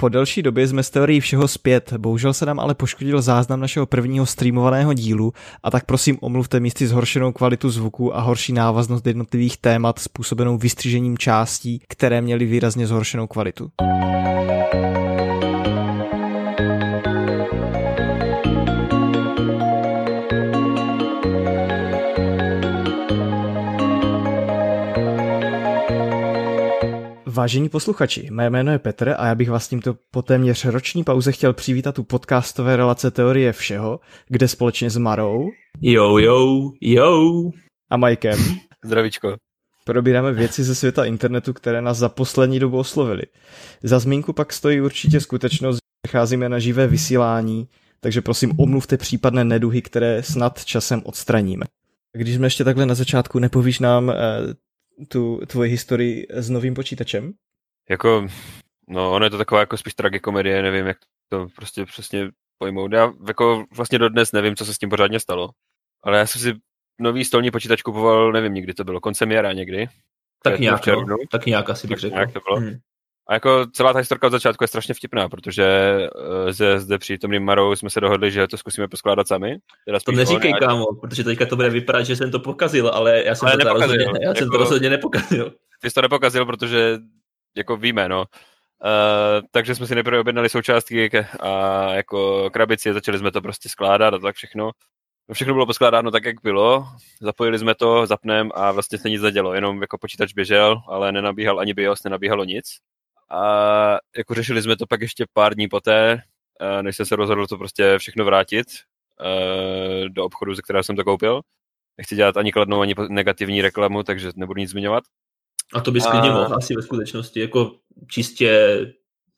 Po delší době jsme z teorií všeho zpět, bohužel se nám ale poškodil záznam našeho prvního streamovaného dílu a tak prosím omluvte místy zhoršenou kvalitu zvuku a horší návaznost jednotlivých témat způsobenou vystřížením částí, které měly výrazně zhoršenou kvalitu. Vážení posluchači, mé jméno je Petr a já bych vás tímto po téměř roční pauze chtěl přivítat u podcastové relace Teorie všeho, kde společně s Marou Jo, jo, jo. a Majkem Zdravíčko. probíráme věci ze světa internetu, které nás za poslední dobu oslovily. Za zmínku pak stojí určitě skutečnost, že přecházíme na živé vysílání, takže prosím omluvte případné neduhy, které snad časem odstraníme. Když jsme ještě takhle na začátku, nepovíš nám eh, tu tvoji historii s novým počítačem? Jako, no ono je to taková jako spíš tragikomedie, nevím, jak to prostě přesně pojmout. Já jako vlastně dodnes nevím, co se s tím pořádně stalo. Ale já jsem si nový stolní počítač kupoval, nevím, nikdy to bylo, koncem jara někdy. Tak nějak, no. tak nějak asi bych Tak řekl. nějak to bylo. Hmm. A jako celá ta historka od začátku je strašně vtipná, protože eh, se zde přítomným Marou jsme se dohodli, že to zkusíme poskládat sami. Teda To neříkej, on, kámo, protože teďka to bude vypadat, že jsem to pokazil, ale já jsem Ale to rozhodně, já jsem to jako- rozhodně nepokazil. Ty jsi to nepokazil, protože jako víme, no. Uh, takže jsme si nejprve objednali součástky a jako krabici, začali jsme to prostě skládat a tak všechno. No všechno bylo poskládáno tak, jak bylo, zapojili jsme to, zapnem a vlastně se nic nedělo, jenom jako počítač běžel, ale nenabíhal ani BIOS, nenabíhalo nic. A jako řešili jsme to pak ještě pár dní poté, eh, než jsem se rozhodl to prostě všechno vrátit eh, do obchodu, ze kterého jsem to koupil. Nechci dělat ani kladnou, ani negativní reklamu, takže nebudu nic zmiňovat. A to bys klidně A- mohl asi ve skutečnosti, jako čistě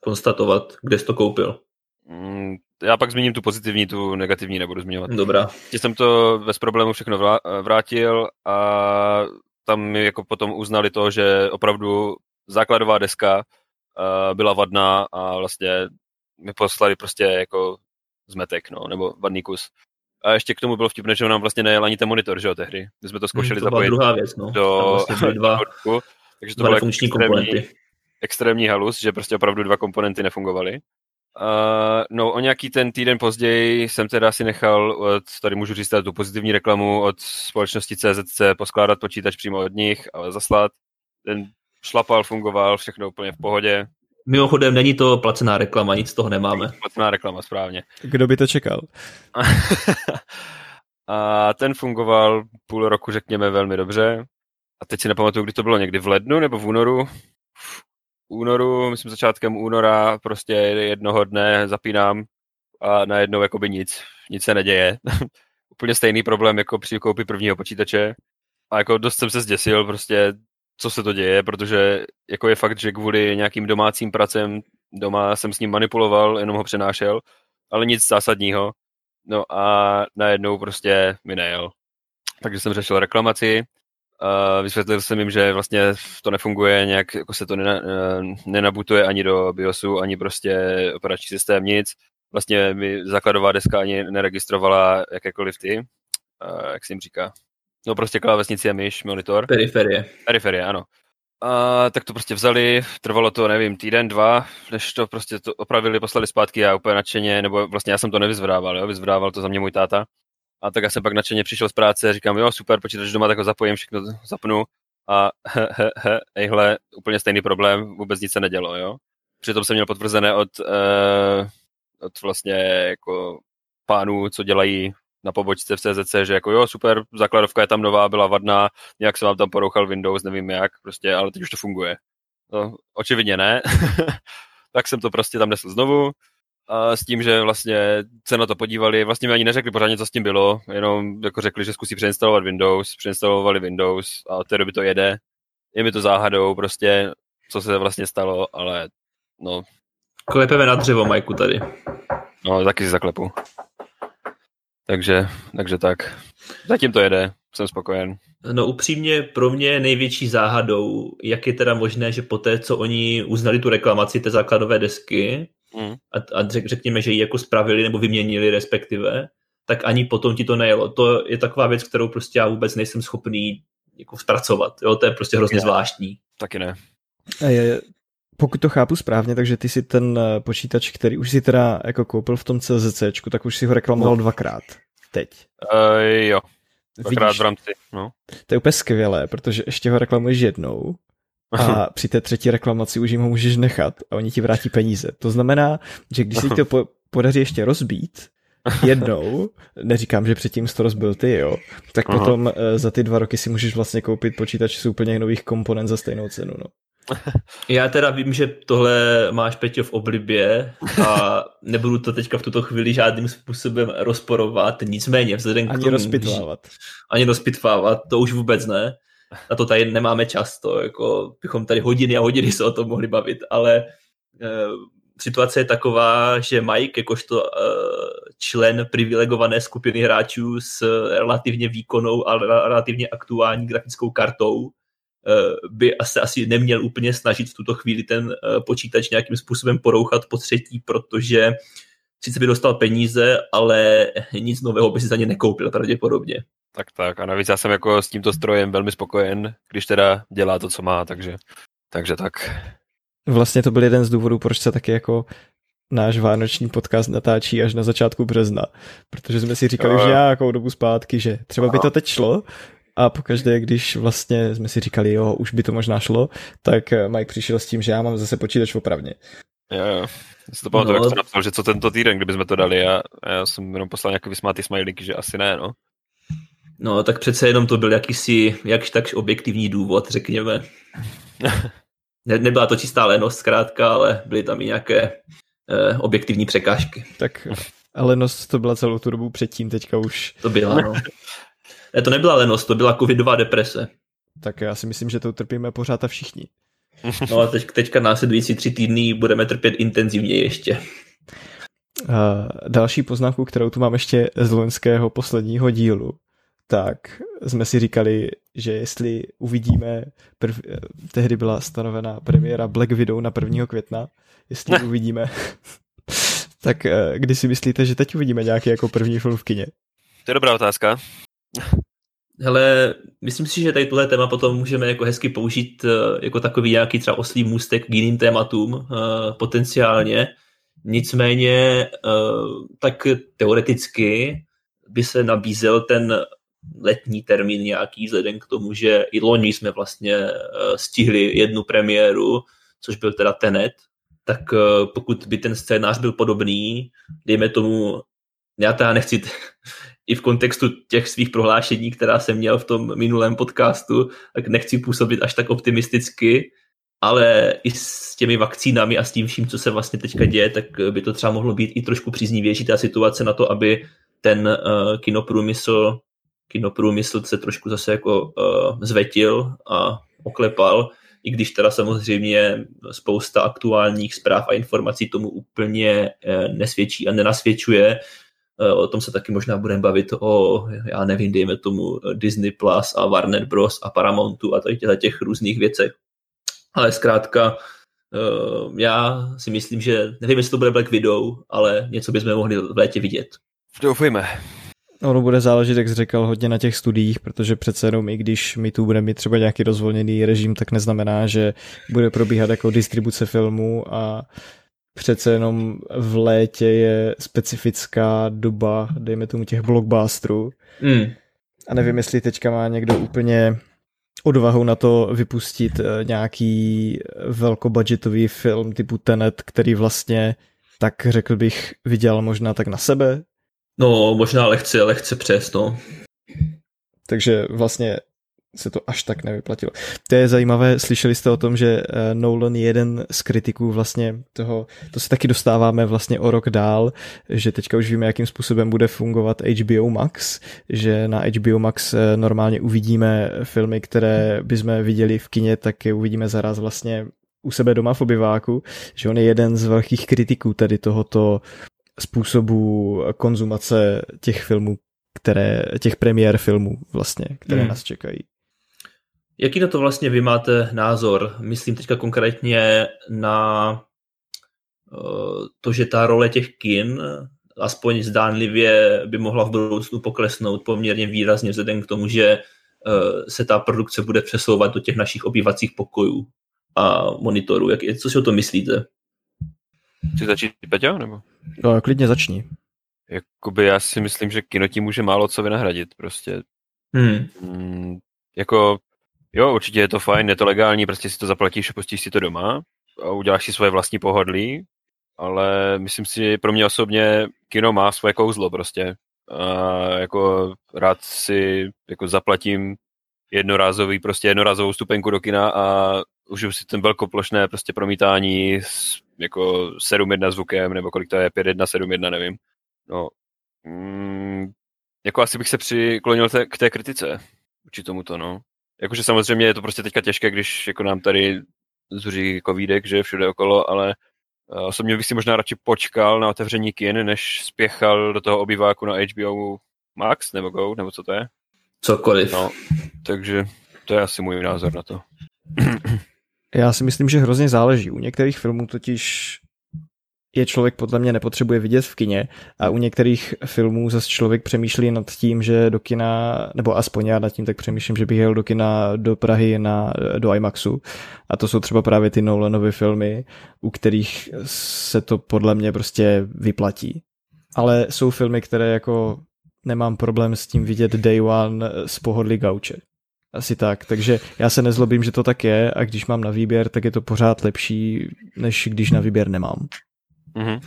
konstatovat, kde jsi to koupil. Mm, Já pak zmíním tu pozitivní, tu negativní nebudu zmiňovat. Dobrá. Ještě jsem to bez problému všechno vrá- vrátil a tam mi jako potom uznali to, že opravdu základová deska uh, byla vadná a vlastně mi poslali prostě jako zmetek, no, nebo vadný kus. A ještě k tomu bylo vtipné, že nám vlastně nejel ani ten monitor, že jo, tehdy. My jsme to zkoušeli Hmm, to zapojit druhá věc, no. do, vlastně dva, do ruku, takže to dva bylo nefunkční extrémní, komponenty. extrémní halus, že prostě opravdu dva komponenty nefungovaly. Uh, no, o nějaký ten týden později jsem teda si nechal, od, tady můžu říct tu pozitivní reklamu od společnosti CZC poskládat počítač přímo od nich a zaslat. Ten šlapal, fungoval, všechno úplně v pohodě. Mimochodem, není to placená reklama, nic z toho nemáme. Placená reklama, správně. Kdo by to čekal? a ten fungoval půl roku, řekněme, velmi dobře. A teď si nepamatuju, kdy to bylo, někdy v lednu nebo v únoru. V únoru, myslím začátkem února, prostě jednoho dne zapínám a najednou jakoby nic, nic se neděje. Úplně stejný problém jako při koupi prvního počítače. A jako dost jsem se zděsil prostě, co se to děje, protože jako je fakt, že kvůli nějakým domácím pracem doma jsem s ním manipuloval, jenom ho přenášel, ale nic zásadního. No a najednou prostě mi nejel. Takže jsem řešil reklamaci, vysvětlil jsem jim, že vlastně to nefunguje, nějak jako se to nena, eh, nenabutuje ani do BIOSu, ani prostě operační systém, nic. Vlastně mi základová deska ani neregistrovala jakékoliv ty, eh, jak se jim říká. No prostě klávesnici a myš, monitor. Periferie. Periferie, ano. A tak to prostě vzali, trvalo to, nevím, týden, dva, než to prostě to opravili, poslali zpátky a úplně nadšeně, nebo vlastně já jsem to nevyzvedával, jo, vyzvedával to za mě můj táta. A tak já jsem pak nadšeně přišel z práce, říkám, jo, super, počítač doma, tak ho zapojím, všechno zapnu a he, he, he, ejhle, úplně stejný problém, vůbec nic se nedělo, jo. Přitom jsem měl potvrzené od, eh, od vlastně jako pánů, co dělají na pobočce v CZC, že jako jo, super, základovka je tam nová, byla vadná, nějak se vám tam porouchal Windows, nevím jak, prostě, ale teď už to funguje. No, očividně ne. tak jsem to prostě tam nesl znovu a s tím, že vlastně se na to podívali, vlastně mi ani neřekli pořádně, co s tím bylo, jenom jako řekli, že zkusí přeinstalovat Windows, přeinstalovali Windows a od té doby to jede. Je mi to záhadou prostě, co se vlastně stalo, ale no, Klepeme na dřevo, Majku, tady. no taky si zaklepu. Takže, takže tak. Zatím to jede, jsem spokojen. No upřímně pro mě největší záhadou, jak je teda možné, že poté, co oni uznali tu reklamaci té základové desky Mm. a, a řek, řekněme, že ji jako spravili nebo vyměnili respektive, tak ani potom ti to nejelo. To je taková věc, kterou prostě já vůbec nejsem schopný jako zpracovat. Jo? To je prostě hrozně Ne. zvláštní. Taky ne. A je, pokud to chápu správně, takže ty si ten eh, počítač, který už si teda jako koupil v tom CZC, tak už si ho reklamoval no. dvakrát. Teď. Uh, jo. Dvakrát Vidíš, v rámci, no. To je úplně skvělé, protože ještě ho reklamuješ jednou a při té třetí reklamaci už jim ho můžeš nechat a oni ti vrátí peníze. To znamená, že když si to po- podaří ještě rozbít, jednou, neříkám, že předtím jsi to rozbil ty, jo, tak Aha. potom uh, za ty dva roky si můžeš vlastně koupit počítač s úplně nových komponent za stejnou cenu, no. Já teda vím, že tohle máš Peťo v oblibě a nebudu to teďka v tuto chvíli žádným způsobem rozporovat, nicméně vzhledem k tomu... Ani rozpitvávat. Ani rozpitvávat, to už vůbec ne. Na to tady nemáme čas, to jako bychom tady hodiny a hodiny se o tom mohli bavit, ale e, situace je taková, že Mike, jakožto e, člen privilegované skupiny hráčů s relativně výkonnou a relativně aktuální grafickou kartou, by asi, asi neměl úplně snažit v tuto chvíli ten eh, počítač nějakým způsobem porouchat po třetí, protože sice by dostal peníze, ale nic nového by si za ně nekoupil pravděpodobně. Tak tak. A navíc já jsem jako s tímto strojem velmi spokojen, když teda dělá to, co má, takže, takže tak. Vlastně to byl jeden z důvodů, proč se taky jako náš vánoční podcast natáčí až na začátku března, protože jsme si říkali, že nějakou dobu zpátky, že třeba by to teď šlo, a pokaždé, když vlastně jsme si říkali, jo, už by to možná šlo, tak Mike přišel s tím, že já mám zase počítač opravně. Jo, jo. Já si to pamatuju, no. jak jsi napsal, že co tento týden, kdybychom to dali, já, já jsem jenom poslal nějaký vysmátý smajlík, že asi ne, no. No, tak přece jenom to byl jakýsi, jakž takž objektivní důvod, řekněme. ne, nebyla to čistá lenost zkrátka, ale byly tam i nějaké eh, objektivní překážky. Tak lenost to byla celou tu dobu předtím, teďka už. To byla, no. To nebyla lenost, to byla covidová deprese. Tak já si myslím, že to utrpíme pořád a všichni. No a teď, teďka následující tři týdny budeme trpět intenzivně ještě. Uh, další poznámku, kterou tu mám ještě z loňského posledního dílu, tak jsme si říkali, že jestli uvidíme, prv, tehdy byla stanovená premiéra Black Widow na 1. května, jestli ne. uvidíme, tak uh, kdy si myslíte, že teď uvidíme nějaký jako první film v kině? To je dobrá otázka. Hele, myslím si, že tady tuhle téma potom můžeme jako hezky použít eh, jako takový nějaký třeba oslý můstek k jiným tématům uh, potenciálně. Nicméně, uh, tak teoreticky by se nabízel ten letní termín nějaký, vzhledem k tomu, že i loni jsme vlastně stihli jednu premiéru, což byl teda Tenet, tak pokud by ten scénář byl podobný, dejme tomu, já teda nechci i v kontextu těch svých prohlášení, která jsem měl v tom minulém podcastu, tak nechci působit až tak optimisticky, ale i s těmi vakcínami a s tím vším, co se vlastně teďka děje, tak by to třeba mohlo být i trošku příznivější ta situace na to, aby ten uh, kinoprůmysl, kinoprůmysl se trošku zase jako uh, zvetil a oklepal, i když teda samozřejmě spousta aktuálních zpráv a informací tomu úplně uh, nesvědčí a nenasvědčuje, o tom se taky možná budeme bavit o, já nevím, dejme tomu Disney Plus a Warner Bros. a Paramountu a tady těch různých věcech. Ale zkrátka, eh, já si myslím, že nevím, jestli to bude Black Widow, ale něco bychom mohli v létě vidět. Doufujeme. Ono bude záležet, jak jsi řekl, hodně na těch studiích, protože přece jenom i když my tu budeme mít třeba nějaký rozvolněný režim, tak neznamená, že bude probíhat jako distribuce filmů a přece jenom v létě je specifická doba, dejme tomu těch blockbusterů. Mm. A nevím, jestli teďka má někdo úplně odvahu na to vypustit eh, nějaký velkobudgetový film typu Tenet, který vlastně, tak řekl bych, viděl možná tak na sebe. No, možná lehce, lehce přes, no. Takže vlastně se to až tak nevyplatilo. To je zajímavé, slyšeli jste o tom, že eh, Nolan je jeden z kritiků vlastně toho, to se taky dostáváme vlastně o rok dál, že teďka už víme, jakým způsobem bude fungovat HBO Max, že na HBO Max eh, normálně uvidíme filmy, které bychom viděli v kině, tak je uvidíme zaraz vlastně u sebe doma v obyváku, že on je jeden z velkých kritiků tady tohoto způsobu konzumace těch filmů, které, těch premiér filmů vlastně, které hmm. nás čekají. Jaký na to vlastně vy máte názor? Myslím teďka konkrétně na eh, to, že ta role těch kin aspoň zdánlivě by mohla v budoucnu poklesnout poměrně výrazně vzhledem k tomu, že eh, se ta produkce bude přesouvat do těch našich obývacích pokojů. a monitoru. Jak, co si o tom myslíte? Chci začít, Peťo, nebo? No, klidně začni. Jakoby já si myslím, že kino tím může málo co vynahradit, prostě. Hmm. Mm, jako, jo, určitě je to fajn, je to legální, prostě si to zaplatíš a pustíš si to doma a uděláš si svoje vlastní pohodlí, ale myslím si, pro mě osobně kino má svoje kouzlo prostě. A jako rád si jako zaplatím jednorázový, prostě jednorázovou stupenku do kina a užiju si ten velkoplošné prostě promítání s jako 7.1 zvukem, nebo kolik to je, 5.1, 7.1, nevím. No, mm, jako asi bych se přiklonil te, k té kritice, vůči tomuto, no. Jakože samozřejmě je to prostě teďka těžké, když jako nám tady zuří covidek, že všude okolo, ale uh, osobně bych si možná radši počkal na otevření kin, než spěchal do toho obyváku na HBO Max nebo Go, nebo co to je? Cokoliv. No, takže to je asi můj názor na to. Já si myslím, že hrozně záleží. U některých filmů totiž je člověk podle mě nepotřebuje vidět v kině a u některých filmů zase člověk přemýšlí nad tím, že do kina, nebo aspoň já nad tím tak přemýšlím, že bych jel do kina do Prahy na, do IMAXu a to jsou třeba právě ty Nolanovy filmy, u kterých se to podle mě prostě vyplatí. Ale jsou filmy, které jako nemám problém s tím vidět day one z pohodlí gauče. Asi tak, takže já se nezlobím, že to tak je a když mám na výběr, tak je to pořád lepší, než když na výběr nemám. Mm-hmm.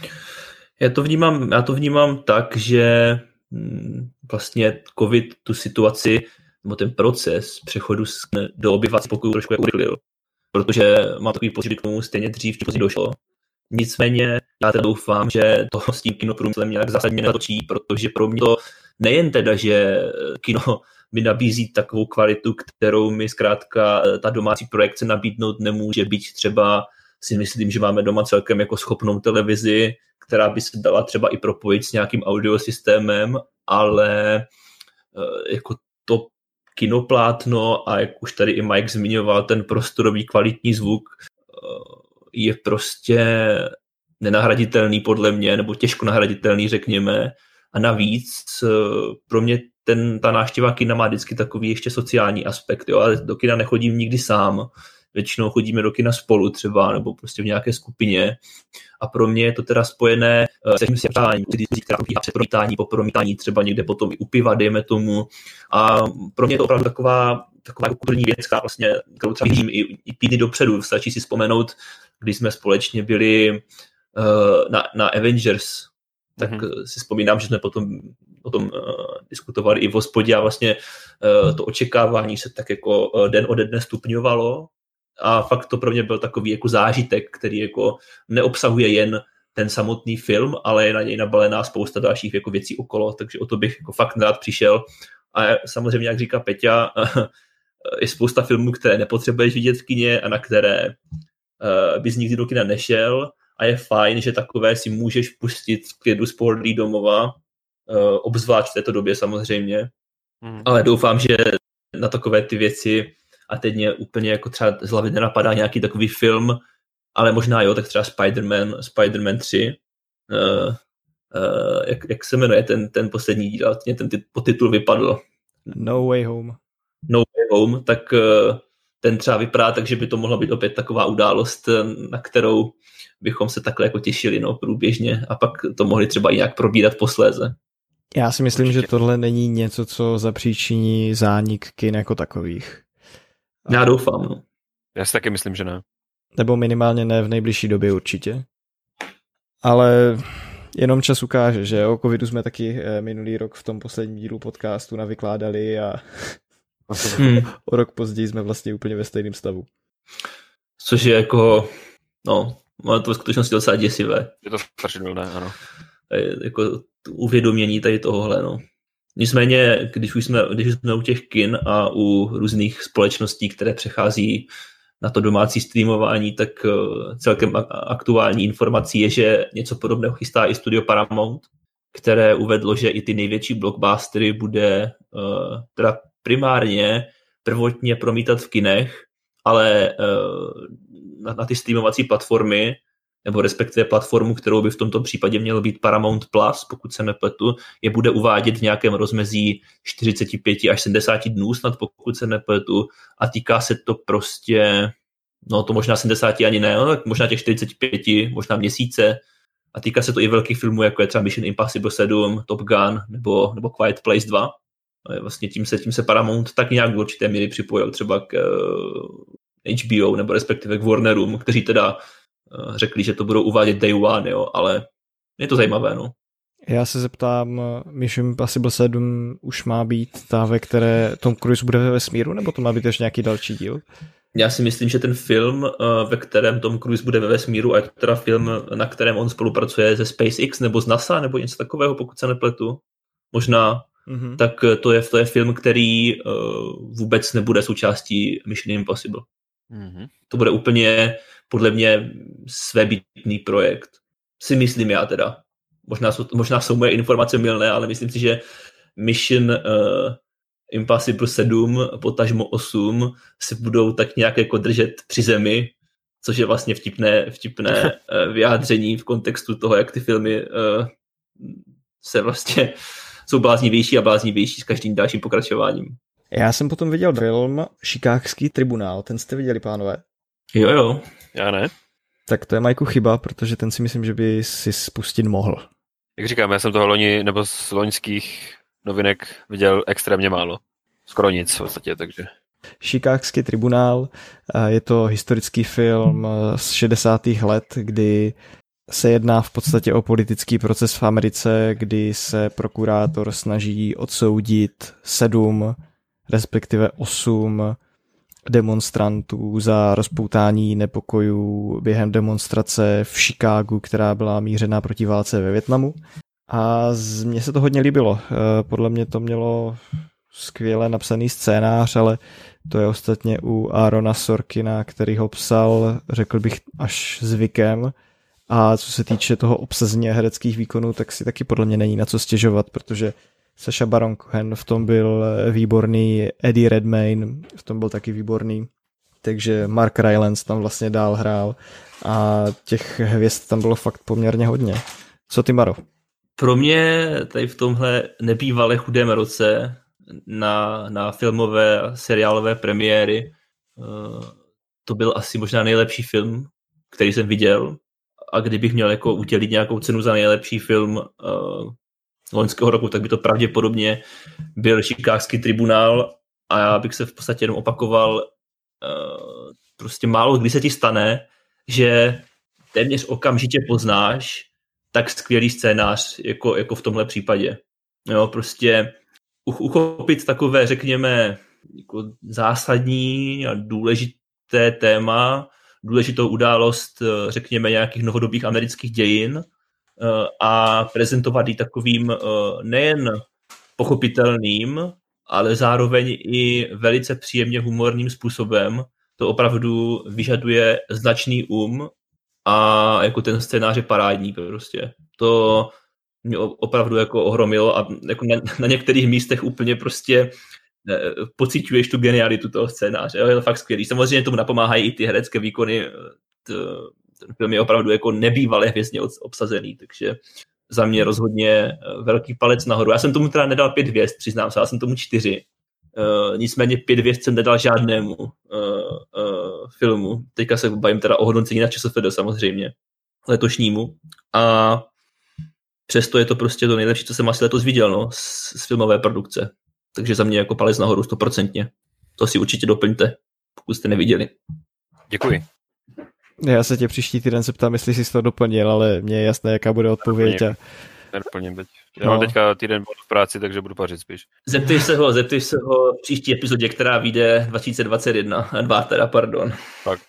Já to vnímám, já to vnímám tak, že mm, vlastně covid tu situaci nebo ten proces přechodu do obyvací pokojů trošku jako urychlil. Protože mám takový pocit, k tomu stejně dřív či došlo. Nicméně já teda doufám, že to s tím kinoprůmyslem nějak zásadně netočí, protože pro mě to nejen teda, že kino mi nabízí takovou kvalitu, kterou mi zkrátka ta domácí projekce nabídnout nemůže, být třeba si myslím, že máme doma celkem jako schopnou televizi, která by se dala třeba i propojit s nějakým audiosystémem, ale eh, jako to kinoplátno a jak už tady i Mike zmiňoval, ten prostorový kvalitní zvuk eh, je prostě nenahraditelný podle mě, nebo těžko nahraditelný, řekněme. A navíc eh, pro mě ten, ta návštěva kina má vždycky takový ještě sociální aspekt, jo, ale do kina nechodím nikdy sám, většinou chodíme do kina spolu třeba, nebo prostě v nějaké skupině. A pro mě je to teda spojené eh, se tím před promítání, po promítání, třeba někde potom i u piva, dejme tomu. A pro mě je to opravdu taková, taková kulturní věc, která vlastně, kterou třeba vidím i, i týdny dopředu. Stačí si vzpomenout, když jsme společně byli uh, na, na Avengers, tak mm-hmm. si vzpomínám, že jsme potom o tom uh, diskutovali i v hospodě a vlastně uh, to očekávání se tak jako uh, den ode dne stupňovalo a fakt to pro mě byl takový jako zážitek, který jako neobsahuje jen ten samotný film, ale je na něj nabalená spousta dalších jako věcí okolo, takže o to bych jako fakt rád přišel. A samozřejmě, jak říká Peťa, je spousta filmů, které nepotřebuješ vidět v kině a na které uh, bys nikdy do kina nešel a je fajn, že takové si můžeš pustit v klidu z domova, uh, obzvlášť v této době samozřejmě, mm. ale doufám, že na takové ty věci a teď mě úplně jako třeba z hlavy nenapadá nějaký takový film, ale možná jo, tak třeba Spider-Man, Spider-Man 3, uh, uh, jak, jak se jmenuje ten, ten poslední díl, mě ten podtitul vypadl. No Way Home. No Way Home, tak uh, ten třeba vypadá tak, že by to mohla být opět taková událost, na kterou bychom se takhle jako těšili no, průběžně a pak to mohli třeba i nějak probírat posléze. Já si myslím, Určitě. že tohle není něco, co zapříčiní zánik kin jako takových. Já doufám, no. Já si taky myslím, že ne. Nebo minimálně ne v nejbližší době určitě. Ale jenom čas ukáže, že o covidu jsme taky eh, minulý rok v tom posledním dílu podcastu navykládali a hmm. o rok později jsme vlastně úplně ve stejném stavu. Což je jako, no, má to v skutečnosti docela děsivé. Je to strašidelné, ano. Je, jako uvědomění tady tohohle, no. Nicméně, když už jsme, když už jsme u těch kin a u různých společností, které přechází na to domácí streamování, tak eh, celkem aktuální informací je, že něco podobného chystá i studio Paramount, které uvedlo, že i ty největší blockbustery bude uh, teda primárně prvotně promítat v kinech, ale uh, na, na ty streamovací platformy nebo respektive platformu, kterou by v tomto případě měl být Paramount Plus, pokud se nepletu, je bude uvádět v nějakém rozmezí 45 až 70 dnů, snad pokud se nepletu, a týká se to prostě no to možná 70 ani ne, no, možná těch 45, možná měsíce. A týká se to i velkých filmů, jako je třeba Mission Impossible 7, Top Gun nebo, nebo Quiet Place 2. A vlastně tím se, tím se Paramount tak nějak v určité míry připojil třeba k uh, eh, HBO nebo respektive k Warnerům, kteří teda řekli, že to budou uvádět day one, jo, ale je to zajímavé, no. Já se zeptám, Mission Impossible 7 už má být ta, ve které Tom Cruise bude ve vesmíru, nebo to má být ještě nějaký další díl? Já si myslím, že ten film, eh, ve kterém Tom Cruise bude ve vesmíru, a je to teda film, na kterém on spolupracuje ze SpaceX nebo z NASA, nebo něco takového, pokud se nepletu, možná, mm-hmm. tak to je, to je film, který vůbec nebude součástí Mission Impossible. Mm-hmm. To bude úplně, podle mě, svébytný projekt. Si myslím já teda. Možná jsou, možná jsou moje informace milné, ale myslím si, že Mission uh, Impossible 7, potažmo 8 se budou tak nějak jako držet při zemi, což je vlastně vtipné, vtipné uh, vyjádření v kontextu toho, jak ty filmy uh, se vlastně jsou bláznivější a bláznivější s každým dalším pokračováním. Já jsem potom viděl film Šikákský tribunál, ten jste viděli, pánové? Jo, jo. Já ne. Tak to je Majku chyba, protože ten si myslím, že by si spustit mohl. Jak říkám, já jsem toho loni, nebo z loňských novinek viděl extrémně málo. Skoro nic v podstatě, takže... Šikákský tribunál je to historický film z 60. let, kdy se jedná v podstatě o politický proces v Americe, kdy se prokurátor snaží odsoudit sedm, respektive osm demonstrantů za rozpoutání nepokojů během demonstrace v Chicagu, která byla mířená proti válce ve Větnamu. A mně se to hodně líbilo. Eh, podle mě to mělo skvěle napsaný scénář, ale to je ostatně u Arona Sorkina, který ho psal, řekl bych, až zvykem. A co se týče toho obsazení hereckých výkonů, tak si taky podle mě není na co stěžovat, protože Saša Baron Cohen v tom byl výborný, Eddie Redmayne v tom byl taky výborný, takže Mark Rylance tam vlastně dál hrál a těch hvězd tam bylo fakt poměrně hodně. Co ty, Maro? Pro mě tady v tomhle nebývalé chudém roce na, na filmové a seriálové premiéry uh, to byl asi možná nejlepší film, který jsem viděl a kdybych měl jako udělit nějakou cenu za nejlepší film uh, loňského roku, tak by to pravděpodobně byl Chicagský tribunál a já bych se v podstatě jenom opakoval, uh, prostě málo kdy se ti stane, že téměř okamžitě poznáš tak skvělý scénář, jako, jako v tomhle případě. Jo, prostě uchopit takové, řekněme, jako zásadní a důležité téma, důležitou událost, eh, řekněme, nějakých novodobých amerických dějin Eh, a prezentovat ji takovým eh, nejen pochopitelným, ale zároveň i velice příjemně humorným způsobem. To opravdu vyžaduje značný um a jako ten scénář je parádní prostě. To mě opravdu jako ohromilo a jako na, na některých místech úplně prostě eh, pocituješ tu genialitu toho scénáře. Je to fakt skvělý. Samozřejmě tomu napomáhají i ty herecké výkony ten film je opravdu jako nebývalé hvězdně obsazený, takže za mě rozhodně eh, velký palec nahoru. Já jsem tomu teda nedal pět hvězd, přiznám se, já jsem tomu čtyři. Uh, nicméně pět hvězd jsem nedal žádnému uh, uh, filmu. Teďka se bavím teda o hodnocení na ČSFD samozřejmě, letošnímu. A přesto je to prostě to nejlepší, co jsem asi letos viděl no, z, z filmové produkce. Takže za mě jako palec nahoru stoprocentně. To si určitě doplňte, pokud jste neviděli. Děkuji. Já se tě příští týden zeptám, jestli jsi to doplnil, ale mně je jasné, jaká bude odpověď. A... Nedoplním teď. Já no. mám teďka týden v práci, takže budu pařit spíš. Zeptej se ho, zeptej se ho v příští epizodě, která vyjde 2021. Dva teda, pardon. Tak.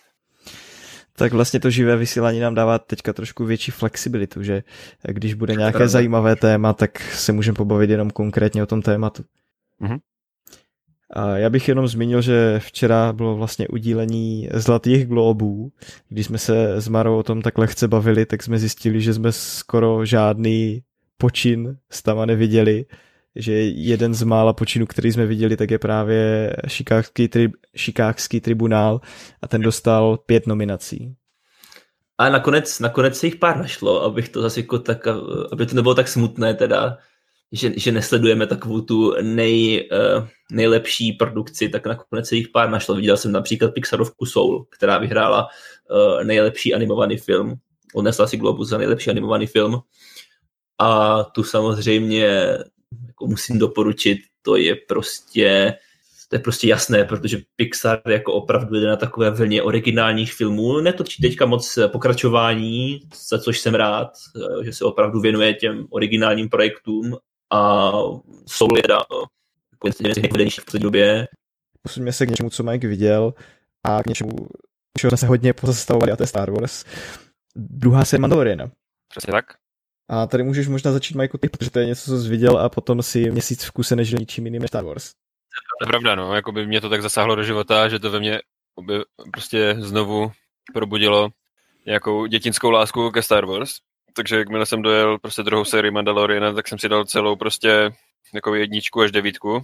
Tak vlastně to živé vysílání nám dává teďka trošku větší flexibilitu, že když bude nějaké zajímavé téma, tak se můžeme pobavit jenom konkrétně o tom tématu. Mm-hmm. Já bych jenom zmínil, že včera bylo vlastně udílení Zlatých globů. Když jsme se s Marou o tom tak lehce bavili, tak jsme zjistili, že jsme skoro žádný počin s tam neviděli, že jeden z mála počinů, který jsme viděli, tak je právě Šikákský, tri, Šikákský tribunál a ten dostal pět nominací. A nakonec, nakonec se jich pár našlo, abych to zase jako tak, aby to nebylo tak smutné teda, že, že nesledujeme takovou tu nej, uh, nejlepší produkci, tak nakonec se jich pár našlo. Viděl jsem například Pixarovku Soul, která vyhrála uh, nejlepší animovaný film. Odnesla si Globus za nejlepší animovaný film. A tu samozřejmě jako musím doporučit, to je prostě to je prostě jasné, protože Pixar jako opravdu jde na takové vlně originálních filmů, netočí teďka moc pokračování, za což jsem rád, že se opravdu věnuje těm originálním projektům a jsou lidé koincidentně nejvedenější v době. Posuňme se k něčemu, co Mike viděl a k něčemu, čeho jsme se hodně pozastavovali, a to je Star Wars. Druhá se Mandalorian. Přesně tak. A tady můžeš možná začít, Mike, ty, protože to je něco, co jsi viděl a potom si měsíc v kuse nežil ničím jiným než Star Wars. To je pravda, no. Jakoby mě to tak zasáhlo do života, že to ve mně by prostě znovu probudilo nějakou dětinskou lásku ke Star Wars. Takže jakmile jsem dojel prostě druhou sérii Mandaloriana, tak jsem si dal celou prostě jako jedničku až devítku.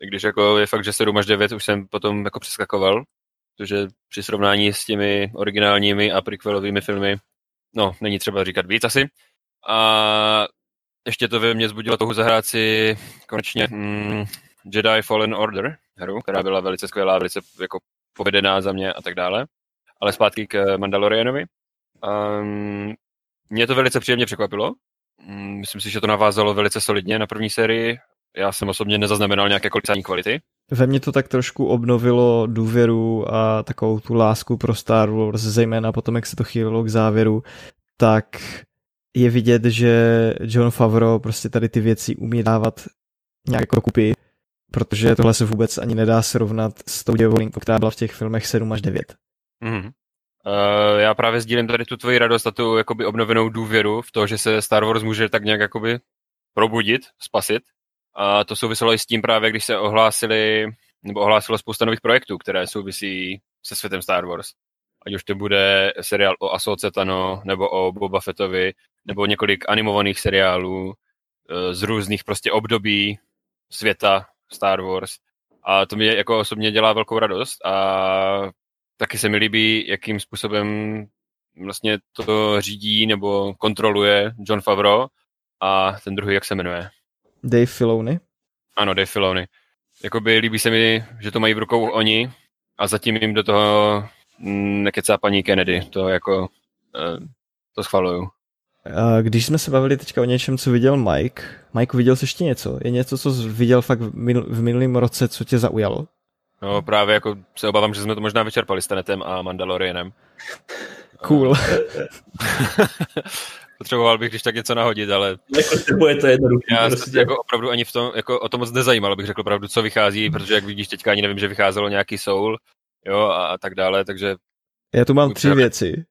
I když jako je fakt, že 7 až 9 už jsem potom jako přeskakoval, protože při srovnání s těmi originálními a prequelovými filmy, no, není třeba říkat víc asi. A ještě to ve mně zbudilo touhu zahrát si konečně mm, Jedi Fallen Order hru, která byla velice skvělá, velice jako povedená za mě a tak dále. Ale zpátky k Mandalorianovi. Um, mě to velice příjemně překvapilo. Mm, myslím si, že to navázalo velice solidně na první sérii. Já jsem osobně nezaznamenal nějaké kolicání kvality. Ve mně to tak trošku obnovilo důvěru a takovou tu lásku pro Star Wars, zejména potom, jak se to chýlilo k závěru, tak je vidět, že John Favreau prostě tady ty věci umí dávat nějak jako kupy, protože tohle se vůbec ani nedá srovnat s tou děvolinkou, která byla v těch filmech 7 až 9. Mm-hmm. Uh, já právě sdílím tady tu tvoji radost a tu jakoby obnovenou důvěru v to, že se Star Wars může tak nějak jakoby probudit, spasit. A to souviselo i s tím právě, když se ohlásili, nebo ohlásilo spousta nových projektů, které souvisí se světem Star Wars. Ať už to bude seriál o Ahsoce Tano, nebo o Boba Fettovi, nebo několik animovaných seriálů eh, z různých prostě období světa Star Wars. A to mě jako osobně dělá velkou radost a taky se mi líbí, jakým způsobem vlastně to řídí nebo kontroluje John Favreau a ten druhý, jak se jmenuje? Dave Filoni. Ano, Dave Filoni. Jakoby líbí se mi, že to mají v rukou oni a zatím jim do toho nekecá paní Kennedy. To jako, eh, to schvaluju. Když jsme se bavili teďka o něčem, co viděl Mike, Mike, viděl jsi ještě něco? Je něco, co jsi viděl fakt v, minul, v minulém roce, co tě zaujalo? No právě jako se obávám, že jsme to možná vyčerpali s Tenetem a Mandalorianem. Cool. Potřeboval bych když tak něco nahodit, ale... Jako je to jednoduché. Já prostě. se jako opravdu ani v tom, jako o tom moc nezajímalo, bych řekl pravdu, co vychází, protože jak vidíš, teďka ani nevím, že vycházelo nějaký Soul, jo, a, a tak dále, takže... Já tu mám tři věci.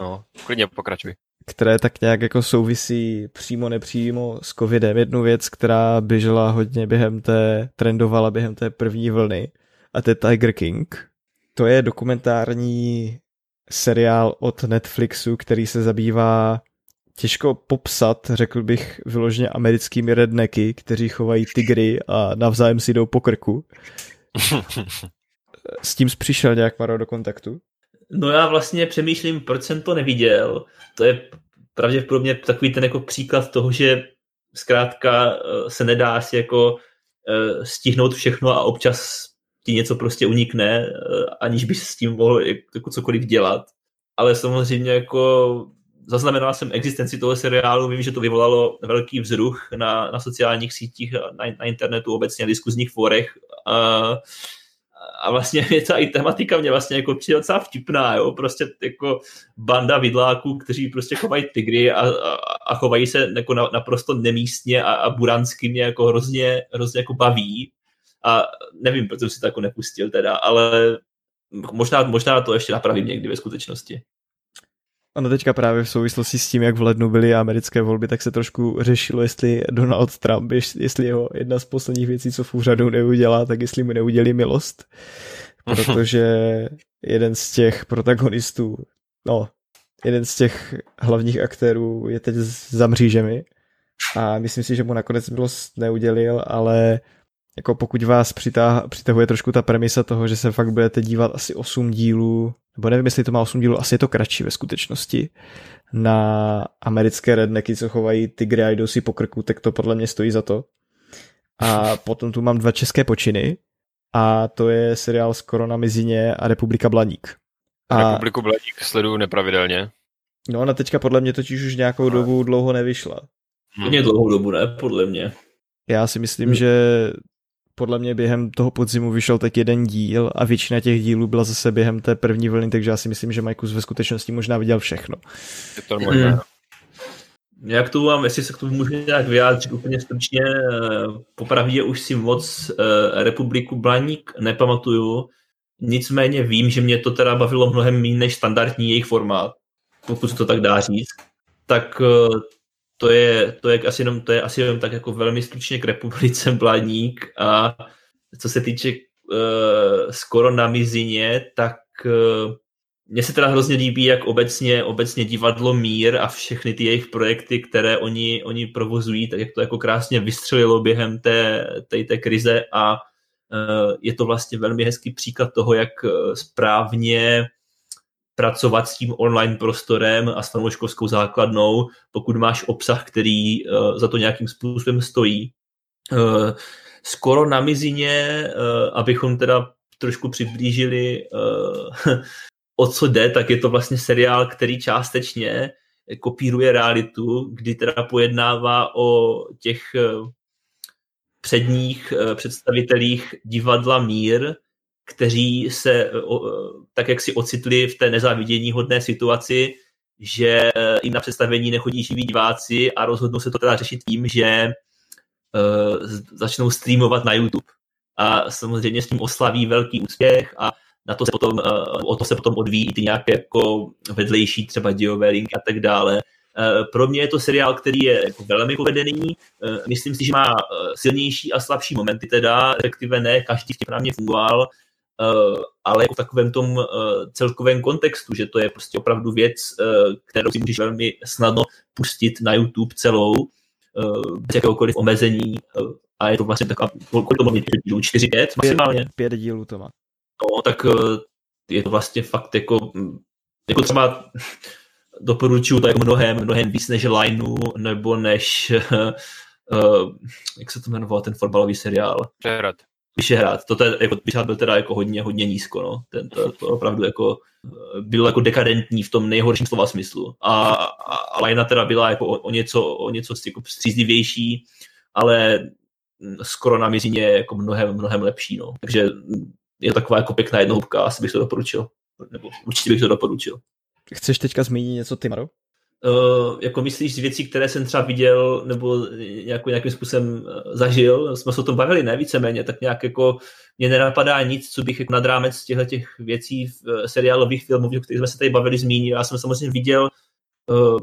No, klidně pokračuj. Které tak nějak jako souvisí přímo nepřímo s covidem. Jednu věc, která běžela hodně během té, trendovala během té první vlny, a to je Tiger King. To je dokumentární seriál od Netflixu, který se zabývá těžko popsat, řekl bych, vyloženě americkými redneky, kteří chovají tygry a navzájem si jdou po krku. S tím přišel nějak Maro do kontaktu? No já vlastně přemýšlím, proč jsem to neviděl. To je pravděpodobně takový ten jako příklad toho, že zkrátka eh, se nedá asi jako eh, stihnout všechno a občas ti něco prostě unikne, eh, aniž bys s tím mohl jako cokoliv dělat. Ale samozřejmě jako zaznamenal jsem existenci toho seriálu, vím, že to vyvolalo velký vzruch na, na sociálních sítích, na, na internetu, obecně na diskuzních fórech. A, a vlastně je ta i tematika mě vlastně jako přijde docela vtipná, jo? prostě jako banda vidláků, kteří prostě chovají tygry a, a, a chovají se jako na, naprosto nemístně a, a buransky mě jako hrozně, hrozně jako baví a nevím, proč jsem si to jako nepustil teda, ale možná, možná to ještě napravím někdy ve skutečnosti. Ano, teďka právě v souvislosti s tím, jak v lednu byly americké volby, tak se trošku řešilo, jestli Donald Trump, jestli jeho jedna z posledních věcí, co v úřadu neudělá, tak jestli mu neudělí milost. Protože jeden z těch protagonistů, no, jeden z těch hlavních aktérů je teď za mřížemi a myslím si, že mu nakonec milost neudělil, ale jako pokud vás přitáh, přitahuje trošku ta premisa toho, že se fakt budete dívat asi 8 dílů, nebo nevím, jestli to má 8 dílů, asi je to kratší ve skutečnosti, na americké rednecky, co chovají tygry a jdou si po krku, tak to podle mě stojí za to. A potom tu mám dva české počiny a to je seriál Skoro na mizině a Republika Blaník. A... Republiku Blaník sleduju nepravidelně. No ona teďka podle mě totiž už nějakou dobu dlouho nevyšla. Hodně dlouhou dobu, ne? Podle mě. Já si myslím, hmm. že podle mě během toho podzimu vyšel teď jeden díl a většina těch dílů byla zase během té první vlny, takže já si myslím, že Majkus ve skutečnosti možná viděl všechno. Je to možná. Hmm. Jak to mám, jestli se k tomu můžu nějak vyjádřit úplně stručně, eh, popravdě už si moc eh, Republiku Blaník nepamatuju, nicméně vím, že mě to teda bavilo mnohem méně než standardní jejich formát, pokud se to tak dá říct. Tak eh, to je, to je asi jenom, to je asi jenom tak jako velmi stručně k republice Blaník a co se týče uh, skoro na mizině, tak uh, mně se teda hrozně líbí, jak obecně, obecně divadlo Mír a všechny ty jejich projekty, které oni, oni provozují, tak jak to jako krásně vystřelilo během té, té, té krize a uh, je to vlastně velmi hezký příklad toho, jak správně pracovat s tím online prostorem a s fanouškovskou základnou, pokud máš obsah, který uh, za to nějakým způsobem stojí. Uh, skoro na mizině, uh, abychom teda trošku přiblížili, o co jde, tak je to vlastně seriál, který částečně kopíruje realitu, kdy teda pojednává o těch předních představitelích divadla Mír, kteří se tak jak si ocitli v té nezávidění hodné situaci, že jim na představení nechodí živí diváci a rozhodnou se to teda řešit tím, že uh, začnou streamovat na YouTube. A samozřejmě s tím oslaví velký úspěch a na to se potom, uh, o to se potom odvíjí ty nějaké jako vedlejší třeba dějové linky a tak dále. Uh, pro mě je to seriál, který je jako velmi povedený. Myslím si, že má silnější a slabší momenty teda, respektive ne každý v na mě fungoval. Uh, ale jako v takovém tom uh, celkovém kontextu, že to je prostě opravdu věc, uh, kterou si můžeš velmi snadno pustit na YouTube celou, bez jakéhokoliv omezení a je to vlastně taková, kolik to má dílů, 4-5 maximálně? Pět dílů to má. No, tak je to vlastně fakt jako, jako třeba doporučuju to jako mnohem, mnohem víc než Lineu, nebo než uh, jak se to jmenoval ten fotbalový seriál? Přehrad. Vyšehrad. To je, jako, Vyšehrad byl teda jako hodně, hodně nízko, no. Ten, to, to opravdu jako byl jako dekadentní v tom nejhorším slova smyslu. A, a, a Lina teda byla jako o, o něco, o něco jako střízlivější, ale skoro na mizině jako mnohem, mnohem lepší, no. Takže je taková jako pěkná jednohubka, asi bych to doporučil. Nebo určitě bych to doporučil. Chceš teďka zmínit něco ty, Maro? Uh, jako myslíš z věcí, které jsem třeba viděl nebo nějakou, nějakým způsobem eh, zažil, jsme se o tom bavili, ne? Víceméně, tak nějak jako mě nenapadá nic, co bych jako nad rámec těchto těch věcí v uh, seriálových filmů, o kterých jsme se tady bavili, zmínil. Já jsem samozřejmě viděl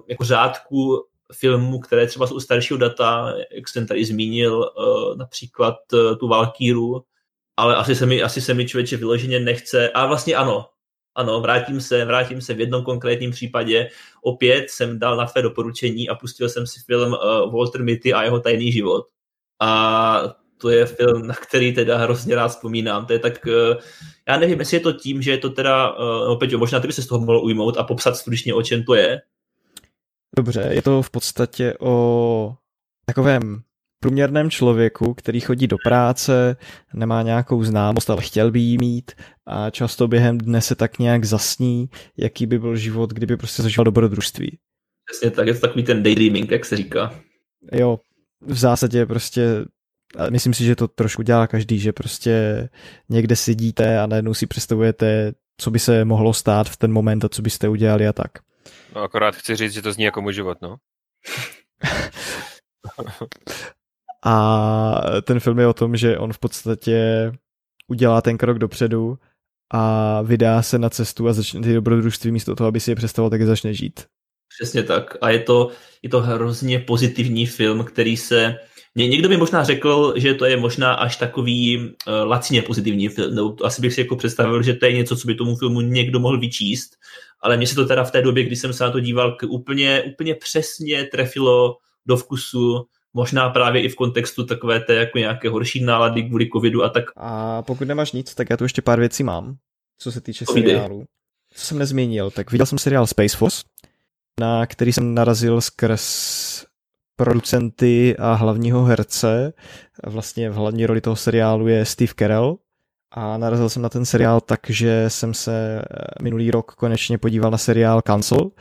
jako řádku filmů, které třeba jsou staršího data, jak jsem tady zmínil, například tu Valkýru, ale asi se mi, asi se mi člověče vyloženě nechce, a vlastně ano, ano, vrátím se, vrátím se v jednom konkrétním případě. Opět jsem dal na tvé doporučení a pustil jsem si film uh, Walter Mitty a jeho tajný život. A to je film, na který teda hrozně rád vzpomínám. To je tak, uh, já nevím, jestli je to tím, že je to teda, uh, opět, možná ty by se z toho mohl ujmout a popsat stručně, o čem to je. Dobře, je to v podstatě o takovém průměrném člověku, který chodí do práce, nemá nějakou známost, ale chtěl by jí mít a často během dne se tak nějak zasní, jaký by byl život, kdyby prostě zažil dobrodružství. Přesně tak, je to takový ten daydreaming, jak se říká. Jo, v zásadě prostě myslím si, že to trošku dělá každý, že prostě někde sedíte a najednou si představujete, co by se mohlo stát v ten moment a co byste udělali a tak. No akorát chci říct, že to zní jako můj život, no. A ten film je o tom, že on v podstatě udělá ten krok dopředu a vydá se na cestu a začne ty dobrodružství místo toho, aby si je představoval, tak je začne žít. Přesně tak. A je to, je to hrozně pozitivní film, který se... Někdo by možná řekl, že to je možná až takový uh, lacině pozitivní film. No, asi bych si jako představil, že to je něco, co by tomu filmu někdo mohl vyčíst. Ale mně se to teda v té době, kdy jsem se na to díval, úplně, úplně přesně trefilo do vkusu možná právě i v kontextu takové té jako nějaké horší nálady kvůli covidu a tak. A pokud nemáš nic, tak já tu ještě pár věcí mám, co se týče seriálu. Co jsem nezmínil, tak viděl jsem seriál Space Force, na který jsem narazil skrz producenty a hlavního herce. Vlastně v hlavní roli toho seriálu je Steve Carell, a narazil jsem na ten seriál tak, že jsem se minulý rok konečně podíval na seriál Cancel,